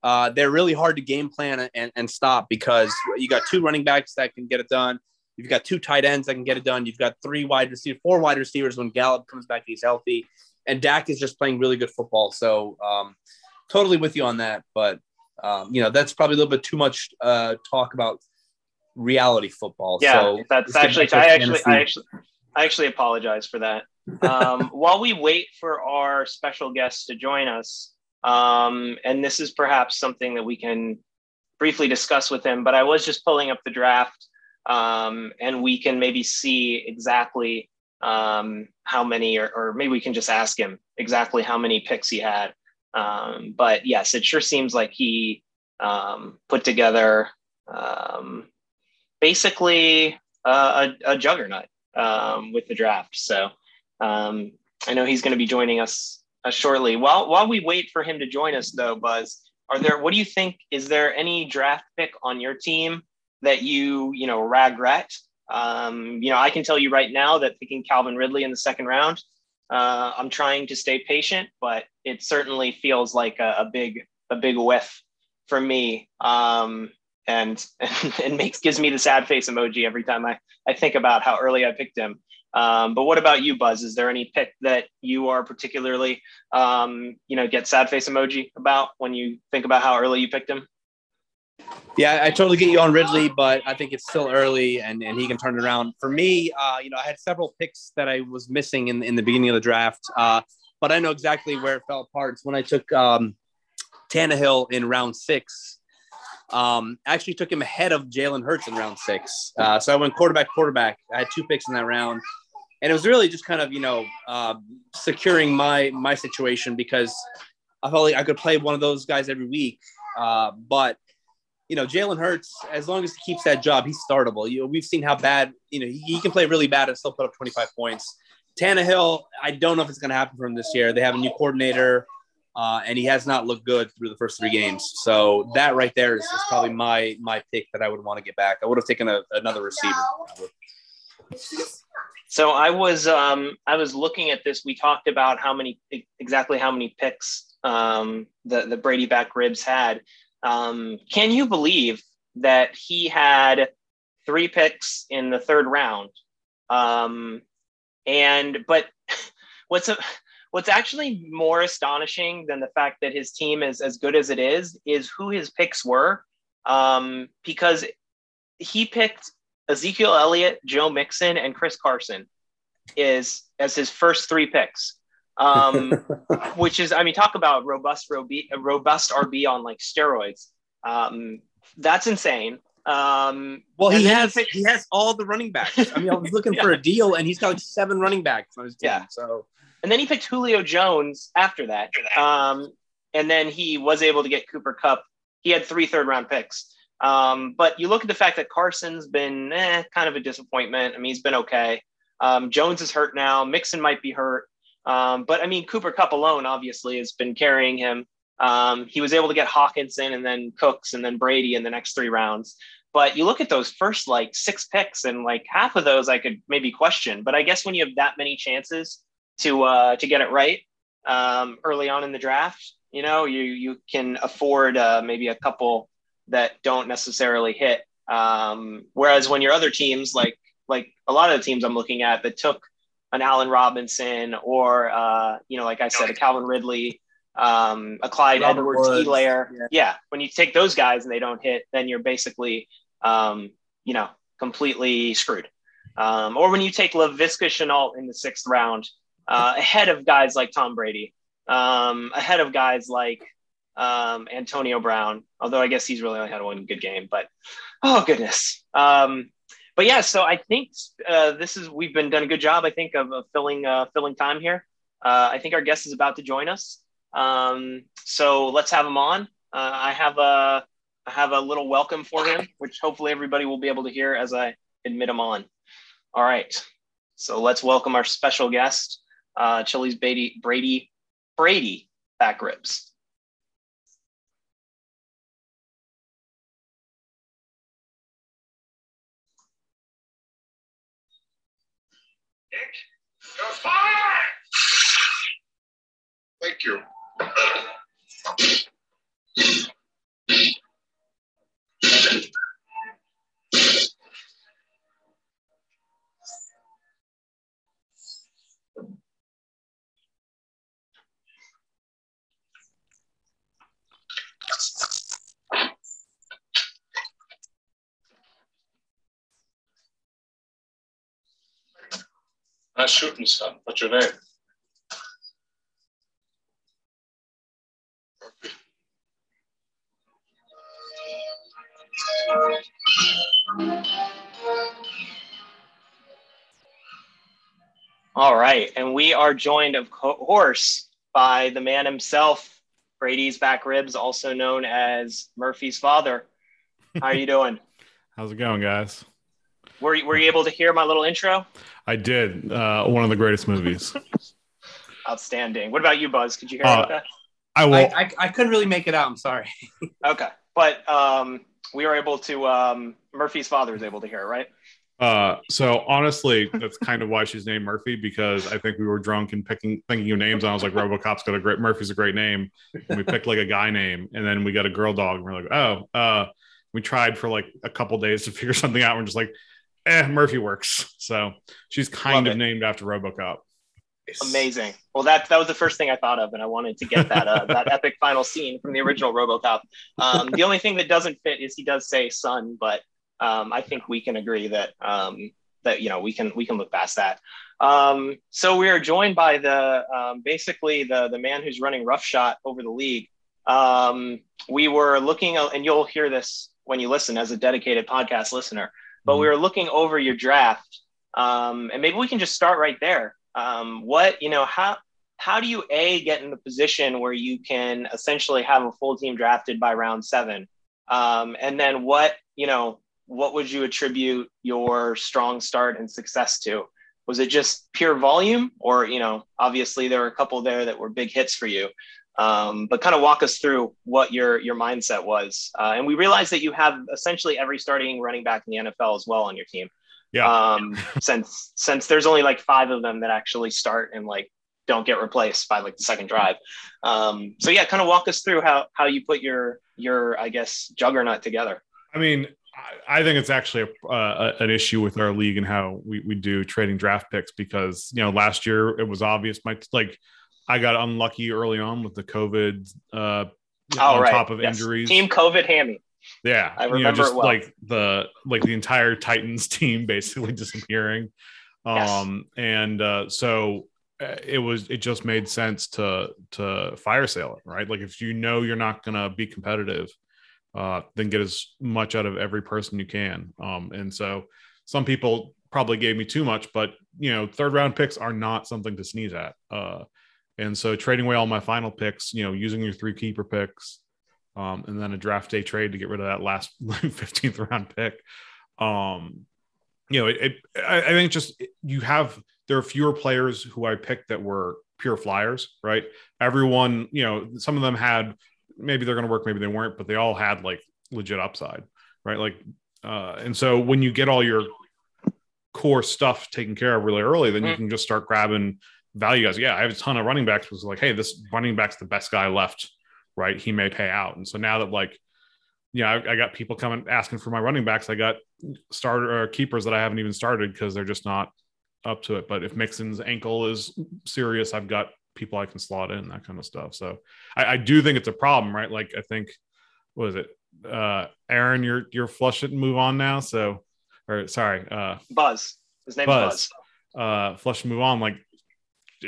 uh, they're really hard to game plan and, and stop because you got two running backs that can get it done. You've got two tight ends that can get it done. You've got three wide receivers, four wide receivers when Gallup comes back, he's healthy. And Dak is just playing really good football. So um, totally with you on that. But, um, you know, that's probably a little bit too much uh, talk about reality football. Yeah, so that's actually, I actually, I actually, I actually apologize for that. Um, while we wait for our special guest to join us, um, and this is perhaps something that we can briefly discuss with him, but I was just pulling up the draft um, and we can maybe see exactly um, how many, or, or, maybe we can just ask him exactly how many picks he had. Um, but yes, it sure seems like he um, put together um, basically a, a, juggernaut with the draft. So I know he's going to be joining us uh, shortly. While while we wait for him to join us, though, Buzz, are there? What do you think? Is there any draft pick on your team that you you know regret? Um, you know, I can tell you right now that picking Calvin Ridley in the second round, uh, I'm trying to stay patient, but it certainly feels like a, a big a big whiff for me. Um, and and makes gives me the sad face emoji every time I, I think about how early I picked him. Um, but what about you, Buzz? Is there any pick that you are particularly, um, you know, get sad face emoji about when you think about how early you picked him? Yeah, I totally get you on Ridley, but I think it's still early and, and he can turn it around. For me, uh, you know, I had several picks that I was missing in, in the beginning of the draft. Uh, but I know exactly where it fell apart. It's when I took um, Tannehill in round six. Um, actually took him ahead of Jalen Hurts in round six. Uh, so I went quarterback, quarterback. I had two picks in that round, and it was really just kind of you know uh, securing my my situation because I felt like I could play one of those guys every week. Uh, but you know, Jalen Hurts, as long as he keeps that job, he's startable. You know, we've seen how bad, you know, he, he can play really bad and still put up 25 points. Tannehill, I don't know if it's going to happen for him this year. They have a new coordinator, uh, and he has not looked good through the first three games. So that right there is, is probably my my pick that I would want to get back. I would have taken a, another receiver. So I was um, I was looking at this. We talked about how many exactly how many picks um, the the Brady back ribs had. Um, can you believe that he had three picks in the third round? Um, and but what's a, what's actually more astonishing than the fact that his team is as good as it is is who his picks were, um, because he picked Ezekiel Elliott, Joe Mixon, and Chris Carson is as his first three picks. Um, which is, I mean, talk about robust, robust RB on like steroids. Um, that's insane. Um, well, he has he, he, has all the running backs. I mean, I was looking yeah. for a deal, and he's got like seven running backs on his team. Yeah. So, and then he picked Julio Jones after that. Um, and then he was able to get Cooper Kupp. He had three third round picks. Um, but you look at the fact that Carson's been eh, kind of a disappointment. I mean, he's been okay. Um, Jones is hurt now. Mixon might be hurt. Um, but I mean, Cooper Kupp alone obviously has been carrying him. Um, he was able to get Hockenson and then Cooks and then Brady in the next three rounds. But you look at those first like six picks, and like half of those I could maybe question. But I guess when you have that many chances to uh, to get it right um, early on in the draft, you know, you you can afford uh, maybe a couple that don't necessarily hit. Um, whereas when your other teams, like like a lot of the teams I'm looking at that took an Allen Robinson or uh, you know, like I said, a Calvin Ridley um, a Clyde Robert Edwards, Woods. Helaire. Yeah. yeah. When you take those guys and they don't hit, then you're basically, um, you know, completely screwed. Um, or when you take Laviska Shenault in the sixth round, uh, ahead of guys like Tom Brady, um, ahead of guys like um, Antonio Brown, although I guess he's really only had one good game, but oh goodness. Um, but yeah, so I think uh, this is we've been done a good job. I think of, of filling uh, filling time here. Uh, I think our guest is about to join us. Um, so let's have him on. Uh, I have a I have a little welcome for him, which hopefully everybody will be able to hear as I admit him on. All right. So let's welcome our special guest, uh, Chili's Brady Brady Brady back ribs. You're fine. Thank you. Nice shooting, son. What's your name? All right. And we are joined, of course, by the man himself, Brady's back ribs, also known as Murphy's father. How are you doing? How's it going, guys? Were you, were you able to hear my little intro? I did. Uh, one of the greatest movies. Outstanding. What about you, Buzz? Could you hear uh, I will. I, I, I, couldn't really make it out. I'm sorry. okay. But um, we were able to, um, Murphy's father is able to hear it, right? Uh, so honestly, that's kind of why she's named Murphy because I think we were drunk and picking thinking of names. And I was like, RoboCop's got a great Murphy's a great name. And we picked like a guy name, and then we got a girl dog, and we're like, oh, uh, we tried for like a couple days to figure something out. And we're just like, eh, Murphy works. So she's kind Love of it. named after RoboCop. Amazing. Well, that that was the first thing I thought of, and I wanted to get that uh, that epic final scene from the original RoboCop. Um, the only thing that doesn't fit is he does say "son," but um, I think we can agree that um, that you know we can we can look past that. Um, so we are joined by the um, basically the the man who's running roughshod over the league. Um, we were looking, and you'll hear this when you listen as a dedicated podcast listener. But mm-hmm. we were looking over your draft, um, and maybe we can just start right there. Um, what you know, how how do you a get in the position where you can essentially have a full team drafted by round seven, um, and then what you know, what would you attribute your strong start and success to? Was it just pure volume, or you know, obviously there were a couple there that were big hits for you, um, but kind of walk us through what your your mindset was. Uh, and we realized that you have essentially every starting running back in the NFL as well on your team. Yeah. Um, since since there's only like five of them that actually start and like don't get replaced by like the second drive. Um, so yeah, kind of walk us through how how you put your your I guess juggernaut together. I mean, I think it's actually a, uh, an issue with our league and how we, we do trading draft picks because you know last year it was obvious my like I got unlucky early on with the COVID uh, oh, on right. top of yes. injuries. Team COVID hammy. Yeah, I remember you know, just well. like the like the entire Titans team basically disappearing. Yes. Um, and uh, so uh, it was it just made sense to to fire sale it, right? Like if you know you're not gonna be competitive, uh, then get as much out of every person you can. Um, and so some people probably gave me too much, but you know, third round picks are not something to sneeze at. Uh, and so trading away all my final picks, you know, using your three keeper picks, um, and then a draft day trade to get rid of that last 15th round pick. Um, you know, it, it I, I, think just you have there are fewer players who I picked that were pure flyers, right? Everyone, you know, some of them had maybe they're going to work, maybe they weren't, but they all had like legit upside, right? Like, uh, and so when you get all your core stuff taken care of really early, then mm-hmm. you can just start grabbing value guys. Yeah, I have a ton of running backs. Was like, hey, this running back's the best guy left, right? He may pay out. And so now that like, yeah, I, I got people coming asking for my running backs. I got starter or keepers that I haven't even started because they're just not up to it. But if Mixon's ankle is serious, I've got people I can slot in that kind of stuff. So I, I do think it's a problem, right? Like I think, what is it? Uh, Aaron, you're you're flush it and move on now. So, or sorry, uh, Buzz. His name's Buzz. Buzz. Uh, flush and move on. Like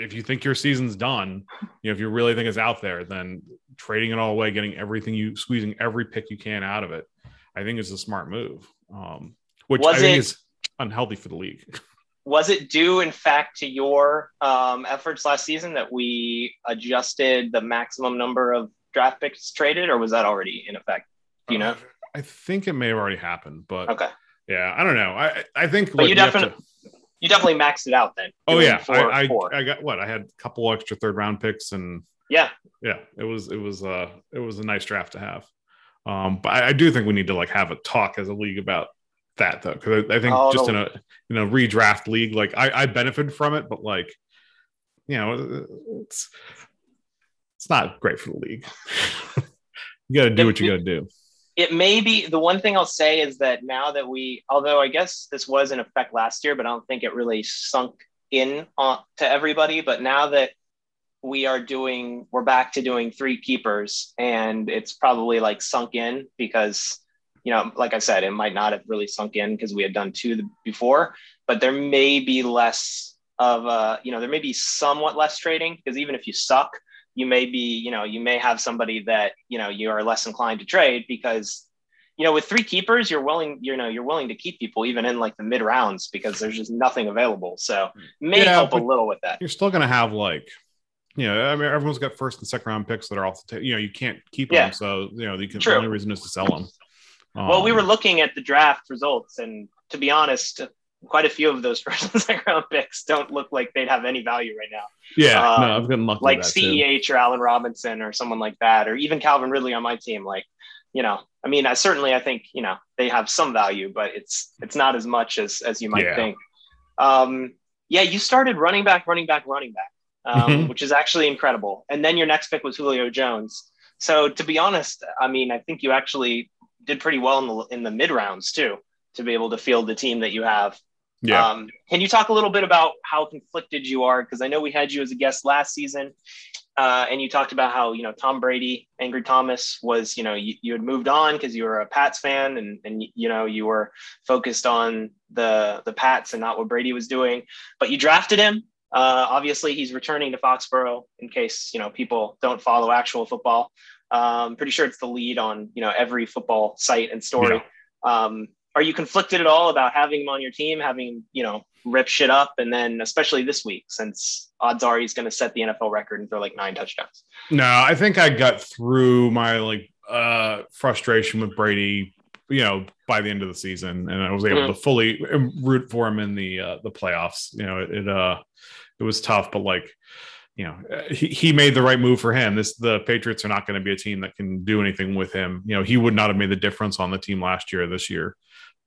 if you think your season's done, you know, if you really think it's out there, then trading it all away, getting everything you squeezing every pick you can out of it, I think is a smart move. Um, which Was I think it- is unhealthy for the league. Was it due, in fact, to your um, efforts last season that we adjusted the maximum number of draft picks traded, or was that already in effect? Do you know? I think it may have already happened, but Okay, yeah, I don't know. I I think but like, you we have to- definitely you definitely maxed it out then. Oh yeah, four, I, I, four. I got what I had a couple extra third round picks and yeah, yeah, it was it was uh it was a nice draft to have. Um, but I, I do think we need to like have a talk as a league about that though, because I, I think Oh, just no. in a in a redraft league, like I, I benefit from it, but like you know, it's it's not great for the league. you got to do what you got to do. It may be the one thing I'll say is that now that we, although I guess this was in effect last year, but I don't think it really sunk in on, to everybody. But now that we are doing, we're back to doing three keepers, and it's probably like sunk in because, you know, like I said, it might not have really sunk in because we had done two before, but there may be less of, uh, you know, there may be somewhat less trading because even if you suck, you may be, you know, you may have somebody that, you know, you are less inclined to trade because, you know, with three keepers, you're willing, you know, you're willing to keep people even in like the mid rounds because there's just nothing available. So may Yeah, help a little with that. You're still gonna have like. You know, I mean, everyone's got first and second round picks that are off the table. You know, you can't keep Yeah. them, so you know, you can, the only reason is to sell them. well, we Um, were looking at the draft results, and to be honest, quite a few of those first and second round picks don't look like they'd have any value right now. Yeah, um, no, I've gotten lucky. like too. CEH or Allen Robinson or someone like that, or even Calvin Ridley on my team. Like, you know, I mean, I certainly I think you know they have some value, but it's it's not as much as as you might Yeah. think. Um, yeah, you started running back, running back, running back, um, Mhm. which is actually incredible. And then your next pick was Julio Jones. So to be honest, I mean, I think you actually did pretty well in the in the mid rounds too to be able to field the team that you have. Yeah, Um, can you talk a little bit about how conflicted you are? Because I know we had you as a guest last season. uh, and you talked about how you know Tom Brady, Angry Thomas was you know you, you had moved on because you were a Pats fan and and you know you were focused on the the Pats and not what Brady was doing, but you drafted him. Uh, obviously, he's returning to Foxborough in case you know people don't follow actual football. Um, pretty sure it's the lead on you know every football site and story. Yeah. Um, are you conflicted at all about having him on your team, having you know rip shit up. And then especially this week, since odds are he's going to set the NFL record and throw like nine touchdowns. No, I think I got through my like uh frustration with Brady, you know, by the end of the season, and I was able mm-hmm. to fully root for him in the uh, the playoffs. You know, it, it uh it was tough, but like you know he, he made the right move for him this the patriots are not going to be a team that can do anything with him you know he would not have made the difference on the team last year or this year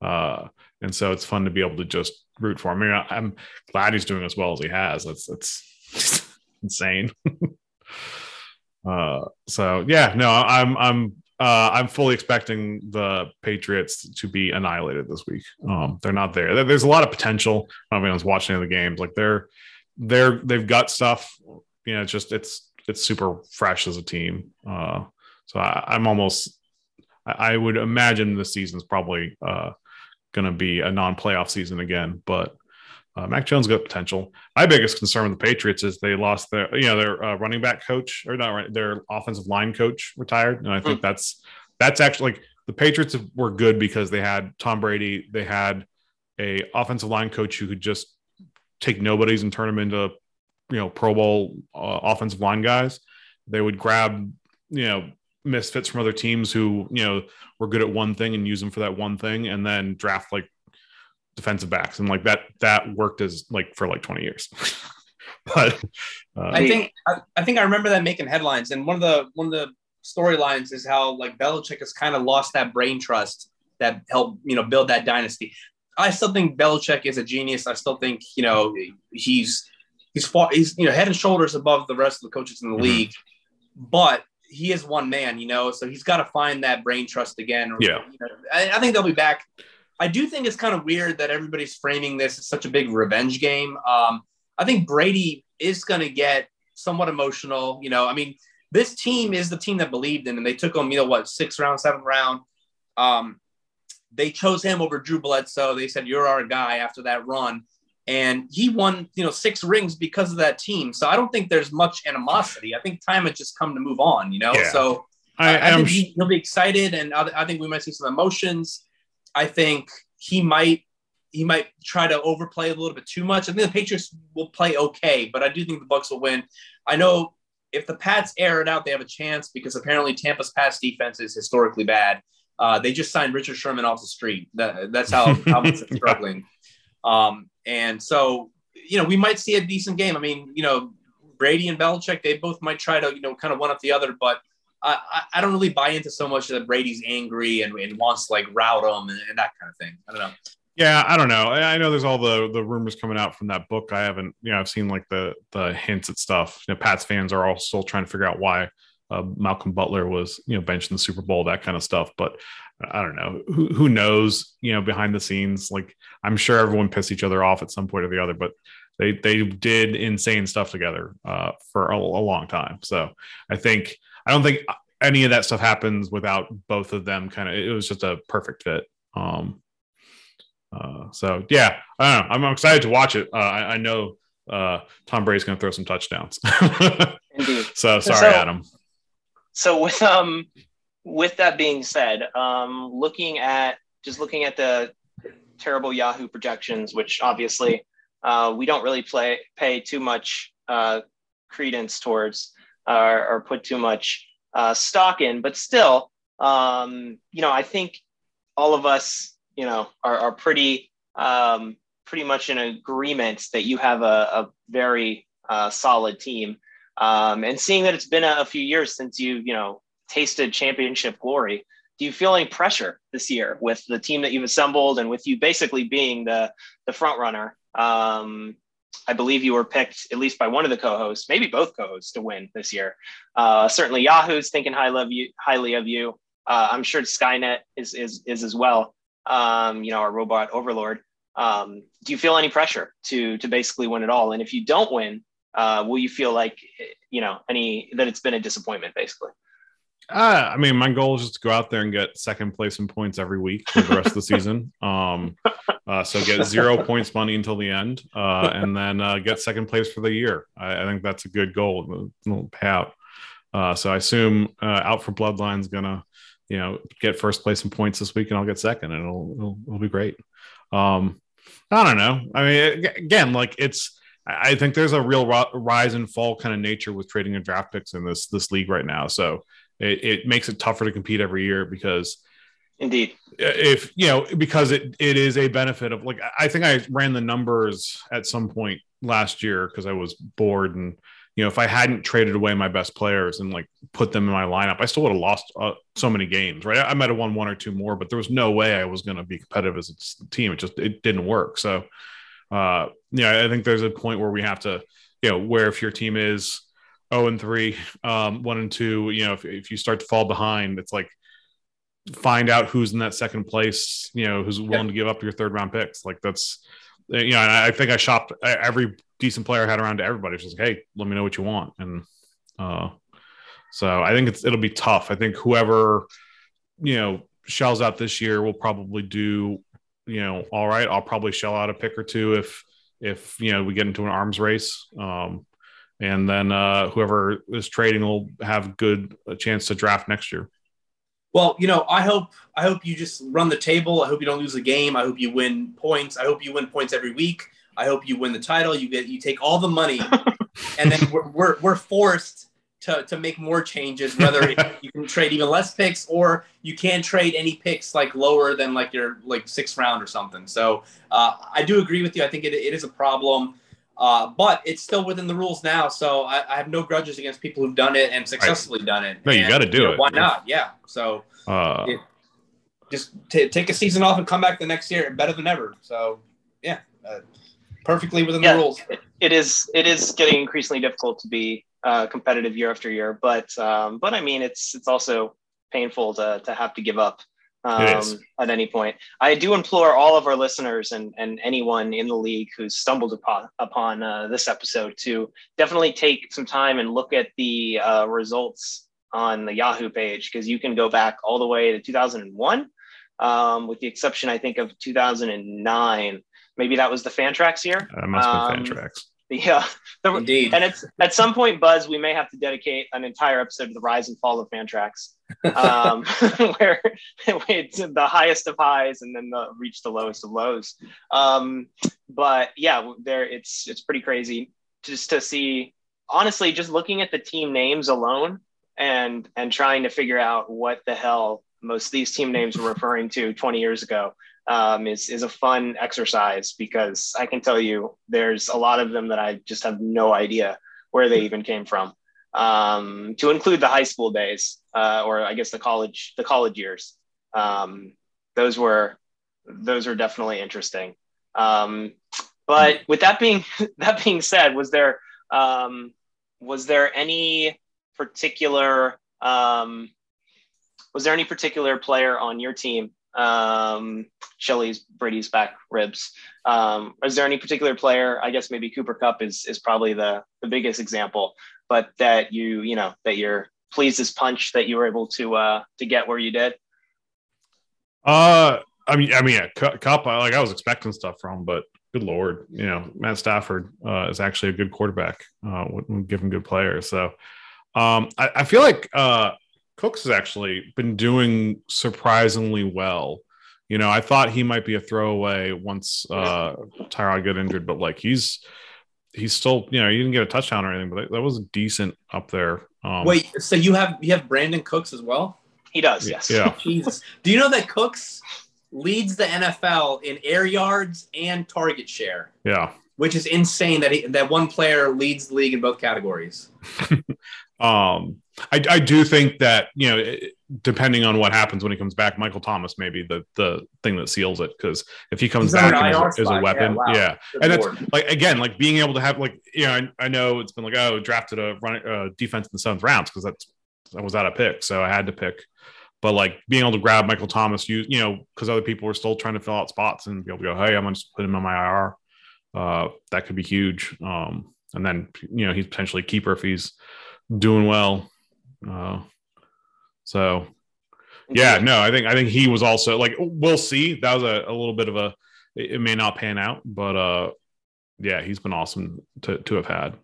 uh, and so it's fun to be able to just root for him. I mean, I'm glad he's doing as well as he has. That's that's insane. uh, so yeah, no, I'm I'm uh, I'm fully expecting the Patriots to be annihilated this week. Um, they're not there. There's a lot of potential. I don't if anyone's watching the games. Like they're they're they've got stuff. You know, it's just it's it's super fresh as a team. Uh, so I, am almost I, I would imagine the season's probably uh, going to be a non-playoff season again. But uh, Mac Jones got potential. My biggest concern with the Patriots is they lost their, you know, their uh, running back coach or not right, their offensive line coach retired, and I think mm. that's that's actually like the Patriots were good because they had Tom Brady, they had a offensive line coach who could just take nobodies and turn them into, you know, Pro Bowl uh, offensive line guys. They would grab, you know, misfits from other teams who you know were good at one thing and use them for that one thing, and then draft like defensive backs, and like that that worked as like for like twenty years. but uh, I think I, I, think I remember that making headlines, and one of the one of the storylines is how like Belichick has kind of lost that brain trust that helped you know build that dynasty. I still think Belichick is a genius. I still think you know he's he's far he's you know head and shoulders above the rest of the coaches in the mm-hmm. league, but he is one man, you know, so he's got to find that brain trust again. Yeah, you know, I, I, think they'll be back. I do think it's kind of weird that everybody's framing this as such a big revenge game. Um, I think Brady is going to get somewhat emotional. You know, I mean, this team is the team that believed in him. And they took him, you know, what sixth round, seventh round. Um, they chose him over Drew Bledsoe. They said, "You're our guy." After that run, and he won you know six rings because of that team. So i don't think there's much animosity. I think time has just come to move on you know? Yeah. so I, I, I think he, will be excited and I, I think we might see some emotions. I think he might he might try to overplay a little bit too much. I think the patriots will play okay but i do think the bucks will win. I know if the pats air it out they have a chance because apparently tampa's pass defense is historically bad. Uh, they just signed richard sherman off the street. That, that's how, how much they're struggling um, and so, you know, we might see a decent game. I mean, you know, Brady and Belichick, they both might try to, you know, kind of one up the other, but I, I don't really buy into so much that Brady's angry and, and wants to like route them and, and, that kind of thing. I don't know. Yeah, I don't know. I know there's all the the rumors coming out from that book. I haven't, you know, I've seen like the the hints at stuff. You know, Pats fans are all still trying to figure out why uh, Malcolm Butler was, you know, benched in the Super Bowl, that kind of stuff. But I don't know who who knows, you know, behind the scenes. Like I'm sure everyone pissed each other off at some point or the other, but they they did insane stuff together uh, for a, a long time. So I think I don't think any of that stuff happens without both of them. Kind of, it was just a perfect fit. Um, uh, so yeah, I don't know. I'm excited to watch it. Uh, I, I, know uh, Tom Brady's going to throw some touchdowns. Indeed. So sorry, so, Adam. So with um with that being said, um, looking at just looking at the terrible Yahoo projections, which obviously uh, we don't really play pay too much uh, credence towards uh, or put too much uh, stock in, but still, um, you know, I think all of us, you know, are, are pretty um, pretty much in agreement that you have a, a very uh, solid team. Um, and seeing that it's been a, a few years since you, you know, tasted championship glory. Do you feel any pressure this year with the team that you've assembled and with you basically being the the front runner? Um, I believe you were picked at least by one of the co-hosts, maybe both co-hosts, to win this year. Uh, certainly, Yahoo's thinking highly of you. Highly of you. Uh, I'm sure Skynet is is is as well. Um, you know, our robot overlord. Um, do you feel any pressure to to basically win it all? And if you don't win, uh, will you feel like you know any that it's been a disappointment basically? Uh, I mean, my goal is just to go out there and get second place in points every week for the rest of the season. Um, uh, so get zero points money until the end, uh, and then uh, get second place for the year. I, I think that's a good goal. It'll pay out. Uh, so I assume uh, out for Bloodline's gonna, you know, get first place in points this week, and I'll get second, and it'll it'll, it'll be great. Um, I don't know. I mean, again, like it's. I think there's a real rise and fall kind of nature with trading and draft picks in this this league right now. So it, it makes it tougher to compete every year because indeed. if you know because it it is a benefit of like i think i ran the numbers at some point last year because i was bored and you know if i hadn't traded away my best players and like put them in my lineup i still would have lost uh, so many games right? I might have won one or two more but there was no way i was going to be competitive as a team. It just it didn't work. So uh yeah i think there's a point where we have to you know where if your team is 0 and 3, um, 1 and 2, you know, if, if you start to fall behind, it's like find out who's in that second place, you know, who's willing to give up your third round picks. Like that's, you know, I think I shopped every decent player I had around to everybody. It's just like, hey, let me know what you want. And uh, so I think it's it'll be tough. I think whoever, you know, shells out this year will probably do, you know, all right. I'll probably shell out a pick or two if if you know we get into an arms race. Um, and then uh, whoever is trading will have good a chance to draft next year. Well, you know, I hope I hope you just run the table. I hope you don't lose a game. I hope you win points. I hope you win points every week. I hope you win the title. You get you take all the money, and then we're, we're, we're forced to, to make more changes. Whether you can trade even less picks, or you can't trade any picks like lower than like your like sixth round or something. So uh, I do agree with you. I think it, it is a problem. Uh, but it's still within the rules now, so I, I, have no grudges against people who've done it and successfully right. done it. No, you got to do you know, it. Why not? Yeah. So uh, it, just t- take a season off and come back the next year better than ever. So yeah, uh, perfectly within yeah, the rules. It is. It is getting increasingly difficult to be uh, competitive year after year, but um, but I mean, it's it's also painful to to have to give up um, at any point. I do implore all of our listeners and, and anyone in the league who's stumbled upon, upon uh, this episode to definitely take some time and look at the uh, results on the Yahoo page because you can go back all the way to 2001, um, with the exception, I think, of 2009. Maybe that was the Fantrax year. That must have been um, Fantrax. Yeah, the, indeed. And it's at some point, Buzz, we may have to dedicate an entire episode to the rise and fall of Fantrax, um, where it's the highest of highs and then the, reach the lowest of lows. Um, but yeah, there it's it's pretty crazy just to see. Honestly, just looking at the team names alone and and trying to figure out what the hell most of these team names were referring to 20 years ago um, is is a fun exercise because I can tell you there's a lot of them that I just have no idea where they even came from. Um, to include the high school days, uh, or I guess the college the college years, um, those were those are definitely interesting. Um, but with that being that being said, was there um, was there any particular um, was there any particular player on your team um, Chili's Brady's back ribs. Um, is there any particular player? I guess maybe Cooper Kupp is is probably the the biggest example, but that you you know that you're pleased as punch that you were able to uh to get where you did. Uh, I mean, I mean, yeah, Kupp. Like I was expecting stuff from, but good lord, you know, Matt Stafford uh, is actually a good quarterback. Uh, when given good players, so um, I, I feel like uh Cooks has actually been doing surprisingly well. You know, I thought he might be a throwaway once uh, Tyrod got injured, but like he's he's still you know he didn't get a touchdown or anything, but that, that was decent up there. Um, Wait, so you have you have Brandin Cooks as well? He does, yes. Yeah. Jesus. Do you know that Cooks leads the NFL in air yards and target share? Yeah. Which is insane that he, that one player leads the league in both categories. um I, I do think that you know, depending on what happens when he comes back, Michael Thomas may be the the thing that seals it because if he comes He's back as, as, a weapon, yeah, wow. yeah. and that's like again, like being able to have like you know, I, I know it's been like oh, drafted a run uh, defense in the seventh rounds because that's that was out of pick, so I had to pick. But like being able to grab Michael Thomas, you you know, because other people were still trying to fill out spots and be able to go, hey, I'm gonna just put him on my IR. Uh, that could be huge. Um, and then you know he's potentially keeper if he's doing well. Uh, so yeah, no, I think I think he was also like we'll see. That was a, a little bit of a it, it may not pan out, but uh yeah, he's been awesome to to have had.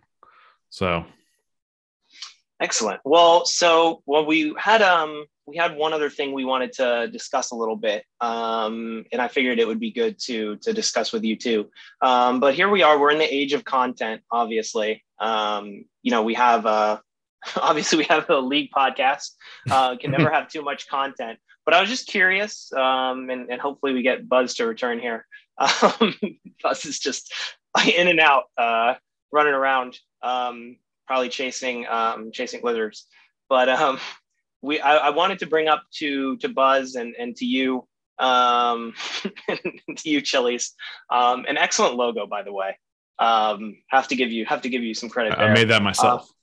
So Excellent. Well, so well, we had um we had one other thing we wanted to discuss a little bit, um, and I figured it would be good to to discuss with you too. Um, but here we are. We're in the age of content. Obviously, um, you know we have uh, obviously we have a league podcast. Uh, can never have too much content. But I was just curious, um, and, and hopefully we get Buzz to return here. Um, Buzz is just in and out, uh, running around. Um, probably chasing um, chasing lizards. But um, we I, I, wanted to bring up to to Buzz and and to you um, to you Chili's um, an excellent logo by the way. Um, have to give you have to give you some credit. There. I made that myself. Uh,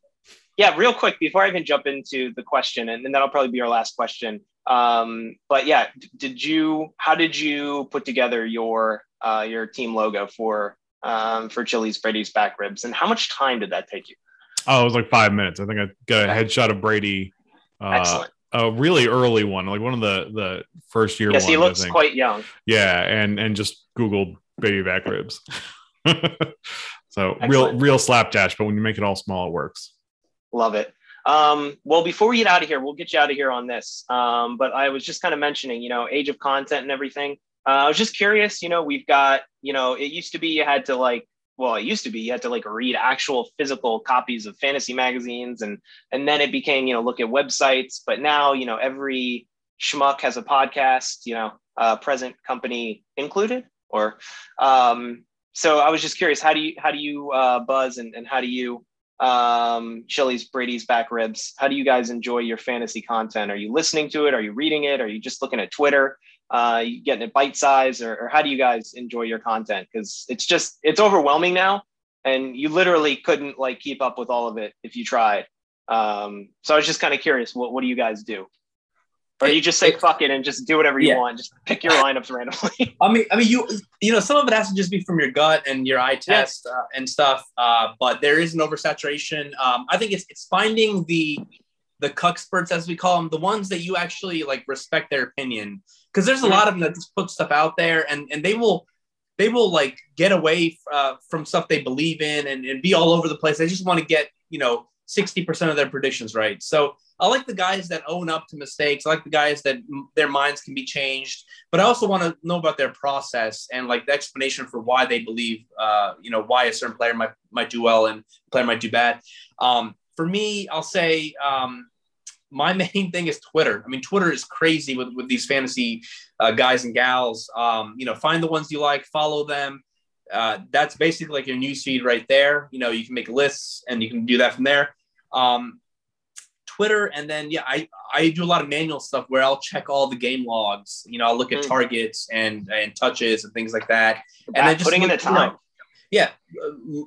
yeah, real quick before I even jump into the question, and, and that'll probably be our last question. Um, but yeah, did you? How did you put together your uh, your team logo for um, for Chili's Brady's back ribs, and how much time did that take you? Oh, it was like five minutes. I think I got a headshot of Brady. Uh, Excellent. A really early one, like one of the the first year. Yes, ones, he looks quite young. Yeah, and and just Googled baby back ribs. so Excellent. real real slapdash, but when you make it all small, it works. Love it. Um, well, before we get out of here, we'll get you out of here on this. Um, but I was just kind of mentioning, you know, age of content and everything. Uh, I was just curious, you know, we've got, you know, it used to be you had to like well it used to be you had to like read actual physical copies of fantasy magazines and and then it became you know look at websites but now you know every schmuck has a podcast you know uh, present company included or um, so i was just curious how do you how do you uh, buzz and, and how do you um, Chili's Brady's back ribs. How do you guys enjoy your fantasy content? Are you listening to it? Are you reading it? Are you just looking at Twitter? uh, you getting it bite size or, or how do you guys enjoy your content because it's just it's overwhelming now and you literally couldn't like keep up with all of it if you tried um, so i was just kind of curious what, what do you guys do or you just say fuck it and just do whatever you yeah. want. Just pick your lineups randomly. I mean i mean you you know some of it has to just be from your gut and your eye test yeah. uh, and stuff uh, but there is an oversaturation. Um, i think it's it's finding the the cuxperts as we call them the ones that you actually like respect their opinion. Because there's a lot of them that just put stuff out there and and they will they will like get away uh, from stuff they believe in and, and be all over the place. They just want to get you know 60% of their predictions right so i like the guys that own up to mistakes i like the guys that their minds can be changed but i also want to know about their process and like the explanation for why they believe uh, you know why a certain player might might do well and player might do bad um, for me i'll say um, my main thing is Twitter. I mean, Twitter is crazy with, with these fantasy uh, guys and gals. Um, you know, find the ones you like, follow them. Uh, that's basically like your news feed right there. You know, you can make lists and you can do that from there. Um, Twitter, and then yeah, I I do a lot of manual stuff where I'll check all the game logs. You know, I'll look at mm. targets and and touches and things like that. And then just putting in the time. You know, yeah,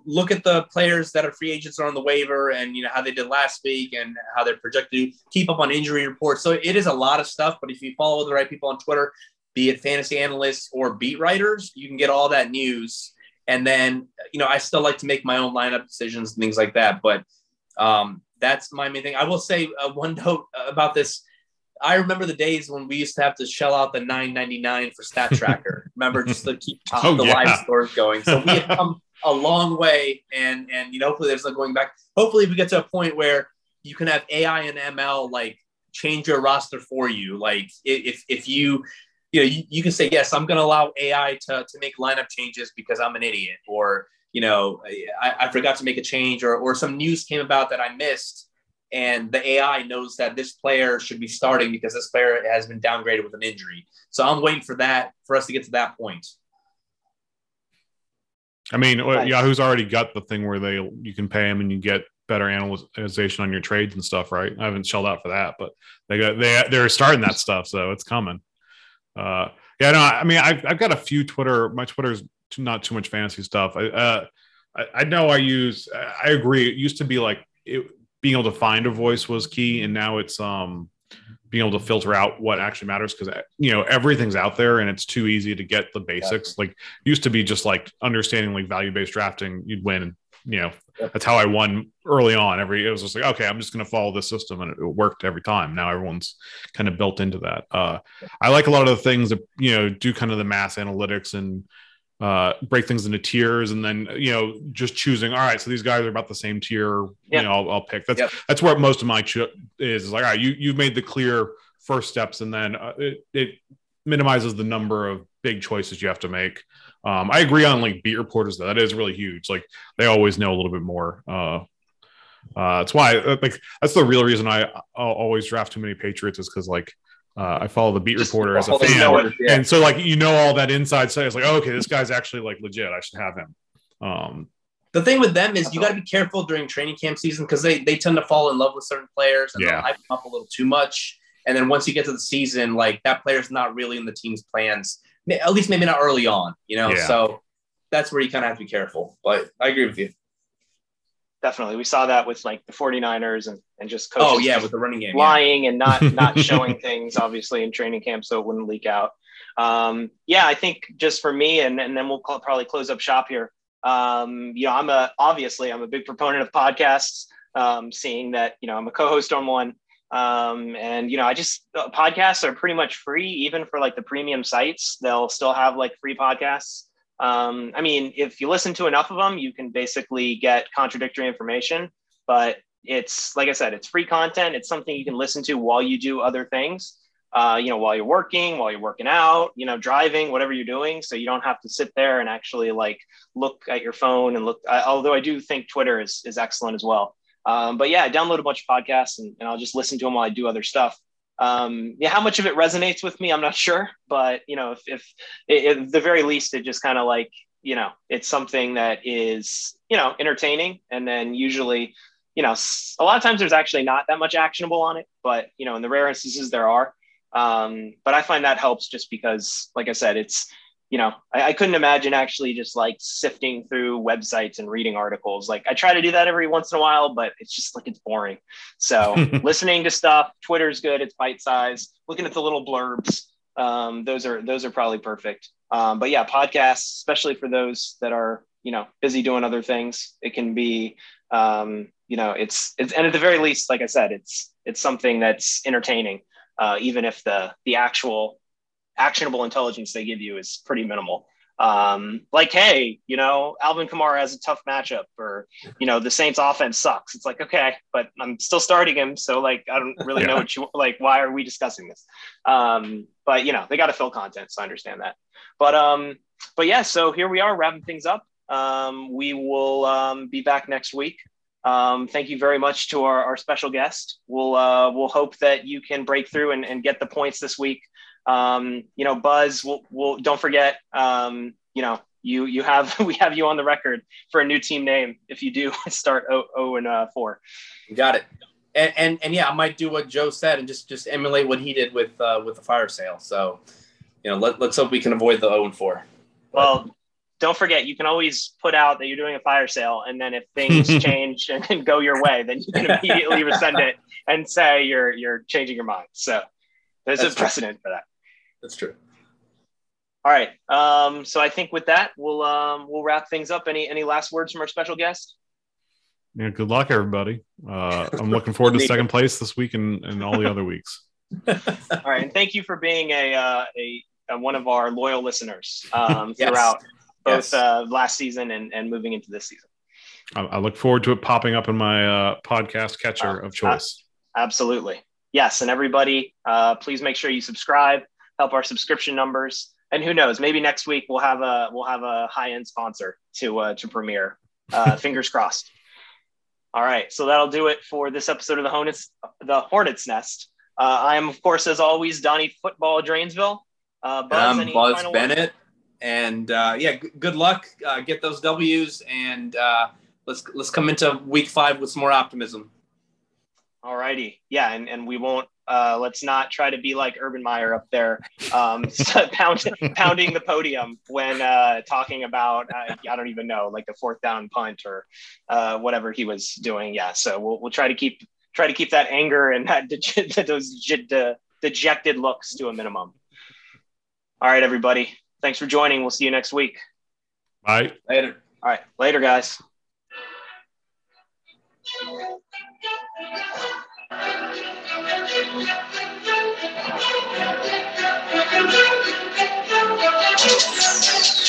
look at the players that are free agents are on the waiver and you know how they did last week and how they're projected to keep up on injury reports. So it is a lot of stuff, but if you follow the right people on Twitter, be it fantasy analysts or beat writers, you can get all that news. And then, you know, I still like to make my own lineup decisions and things like that. But um, that's my main thing. I will say uh, one note about this. I remember the days when we used to have to shell out the nine ninety nine for Stat Tracker. remember, just to keep oh, the yeah. live scores going. So we have come a long way, and and you know, hopefully there's no going back. Hopefully, we get to a point where you can have AI and ML like change your roster for you. Like if if you you know you, you can say yes, I'm going to allow AI to to make lineup changes because I'm an idiot, or you know I, I forgot to make a change, or or some news came about that I missed and the AI knows that this player should be starting because this player has been downgraded with an injury. So I'm waiting for that for us to get to that point. I mean, nice. Yahoo's already got the thing where they you can pay them and you get better analyzation on your trades and stuff, right? I haven't shelled out for that, but they got they they're starting that stuff, so it's coming. Uh, yeah, no, I mean, I've I've got a few Twitter. My Twitter's too, not too much fancy stuff. I uh, I, I know I use. I agree. It used to be like it, being able to find a voice was key, and now it's um being able to filter out what actually matters because you know everything's out there and it's too easy to get the basics. Like used to be just like understanding like value based drafting, you'd win. You know. That's how I won early on. Every it was just like, okay, I'm just going to follow this system, and it, it worked every time. Now everyone's kind of built into that. Uh, I like a lot of the things that you know do kind of the mass analytics and uh, break things into tiers, and then you know just choosing. All right, so these guys are about the same tier. Yeah. You know, I'll, I'll pick. That's Yep. that's where most of my ch- is. is like, all right, you you've made the clear first steps, and then uh, it it minimizes the number of big choices you have to make. Um, I agree on like beat reporters though. That is really huge. Like they always know a little bit more. Uh, uh, that's why uh, like that's the real reason I I'll always draft too many Patriots is because like uh, I follow the beat Just reporter as a fan, knowledge, yeah. and so like you know all that inside stuff. It's like okay, this guy's actually like legit. I should have him. Um, The thing with them is you got to be careful during training camp season because they they tend to fall in love with certain players and Yeah. hype them up a little too much. And then once you get to the season, like that player's not really in the team's plans, Ma- at least maybe not early on, you know. Yeah. So that's where you kind of have to be careful. But I agree with you. Definitely. We saw that with like the 49ers and, and just coaches Oh yeah, with the running game. yeah. lying and not not showing things obviously in training camp so it wouldn't leak out. Um, yeah, I think just for me and, and then we'll call, probably close up shop here. Um, you know, I'm a obviously I'm a big proponent of podcasts. Um, seeing that you know I'm a co-host on one, um, and you know I just uh, podcasts are pretty much free even for like the premium sites. They'll still have like free podcasts. Um, I mean, if you listen to enough of them, you can basically get contradictory information. But it's like I said, it's free content. It's something you can listen to while you do other things. Uh, you know, while you're working, while you're working out, you know, driving, whatever you're doing. So you don't have to sit there and actually like look at your phone and look. I, although I do think Twitter is is excellent as well. Um, but yeah, I download a bunch of podcasts and, and I'll just listen to them while I do other stuff. Um, yeah, how much of it resonates with me, I'm not sure, but you know, if, if, if the very least, it just kind of like, you know, it's something that is, you know, entertaining. And then usually, you know, a lot of times there's actually not that much actionable on it, but you know, in the rare instances there are. Um, but I find that helps just because, like I said, it's, you know, I, I couldn't imagine actually just like sifting through websites and reading articles. Like I try to do that every once in a while, but it's just like it's boring. So listening to stuff, Twitter's good. It's bite size. Looking at the little blurbs, um, those are those are probably perfect. Um, but yeah, podcasts, especially for those that are you know busy doing other things, it can be um, you know it's it's and at the very least, like I said, it's it's something that's entertaining, uh, even if the the actual actionable intelligence they give you is pretty minimal. Um, like, hey, you know, Alvin Kamara has a tough matchup, or you know, the Saints offense sucks. It's like, okay, but I'm still starting him, so like, I don't really know what you like. Why are we discussing this? Um, but you know, they got to fill content, so I understand that. But um, but yeah, so here we are wrapping things up. Um, we will um, be back next week. Um, thank you very much to our, our special guest. We'll uh, we'll hope that you can break through and, and get the points this week. Um, you know, Buzz, we'll, we'll don't forget. Um, you know, you you have we have you on the record for a new team name if you do start 0, 0 and uh, four. You got it. And, and and yeah, I might do what Joe said and just just emulate what he did with uh, with the fire sale. So, you know, let, let's hope we can avoid the 0 and 4. Well, don't forget you can always put out that you're doing a fire sale, and then if things change and, go your way, then you can immediately rescind it and say you're you're changing your mind. So there's That's a precedent for that. That's true. All right. Um, so I think with that, we'll um, we'll wrap things up. Any any last words from our special guest? yeah, good luck, everybody. Uh, I'm looking forward to second place this week and, and all the other weeks. All right, and thank you for being a uh, a, a one of our loyal listeners um, Yes. throughout both Yes. uh, last season and, and moving into this season. I, I look forward to it popping up in my uh, podcast catcher of choice. Absolutely, yes. And everybody, uh, please make sure you subscribe. Help our subscription numbers. And who knows? Maybe next week we'll have a we'll have a high end sponsor to uh, to premiere. Uh, fingers crossed. All right, so that'll do it for this episode of the Hornets the Hornets Nest. Uh, I am, of course, as always, Donnie Football Drainsville. Uh, Buzz, I'm Buzz final words? Bennett, and uh, yeah, g- good luck. Uh, get those W's, and uh, let's let's come into Week Five with some more optimism. All righty. Yeah, and, and we won't uh, let's not try to be like Urban Meyer up there, um, pound, pounding the podium when uh, talking about uh, I don't even know like the fourth down punt or uh, whatever he was doing. Yeah, so we'll we'll try to keep try to keep that anger and that de- those de- dejected looks to a minimum. All right, everybody. Thanks for joining. We'll see you next week. Bye. Later. All right, later, guys. Thank you.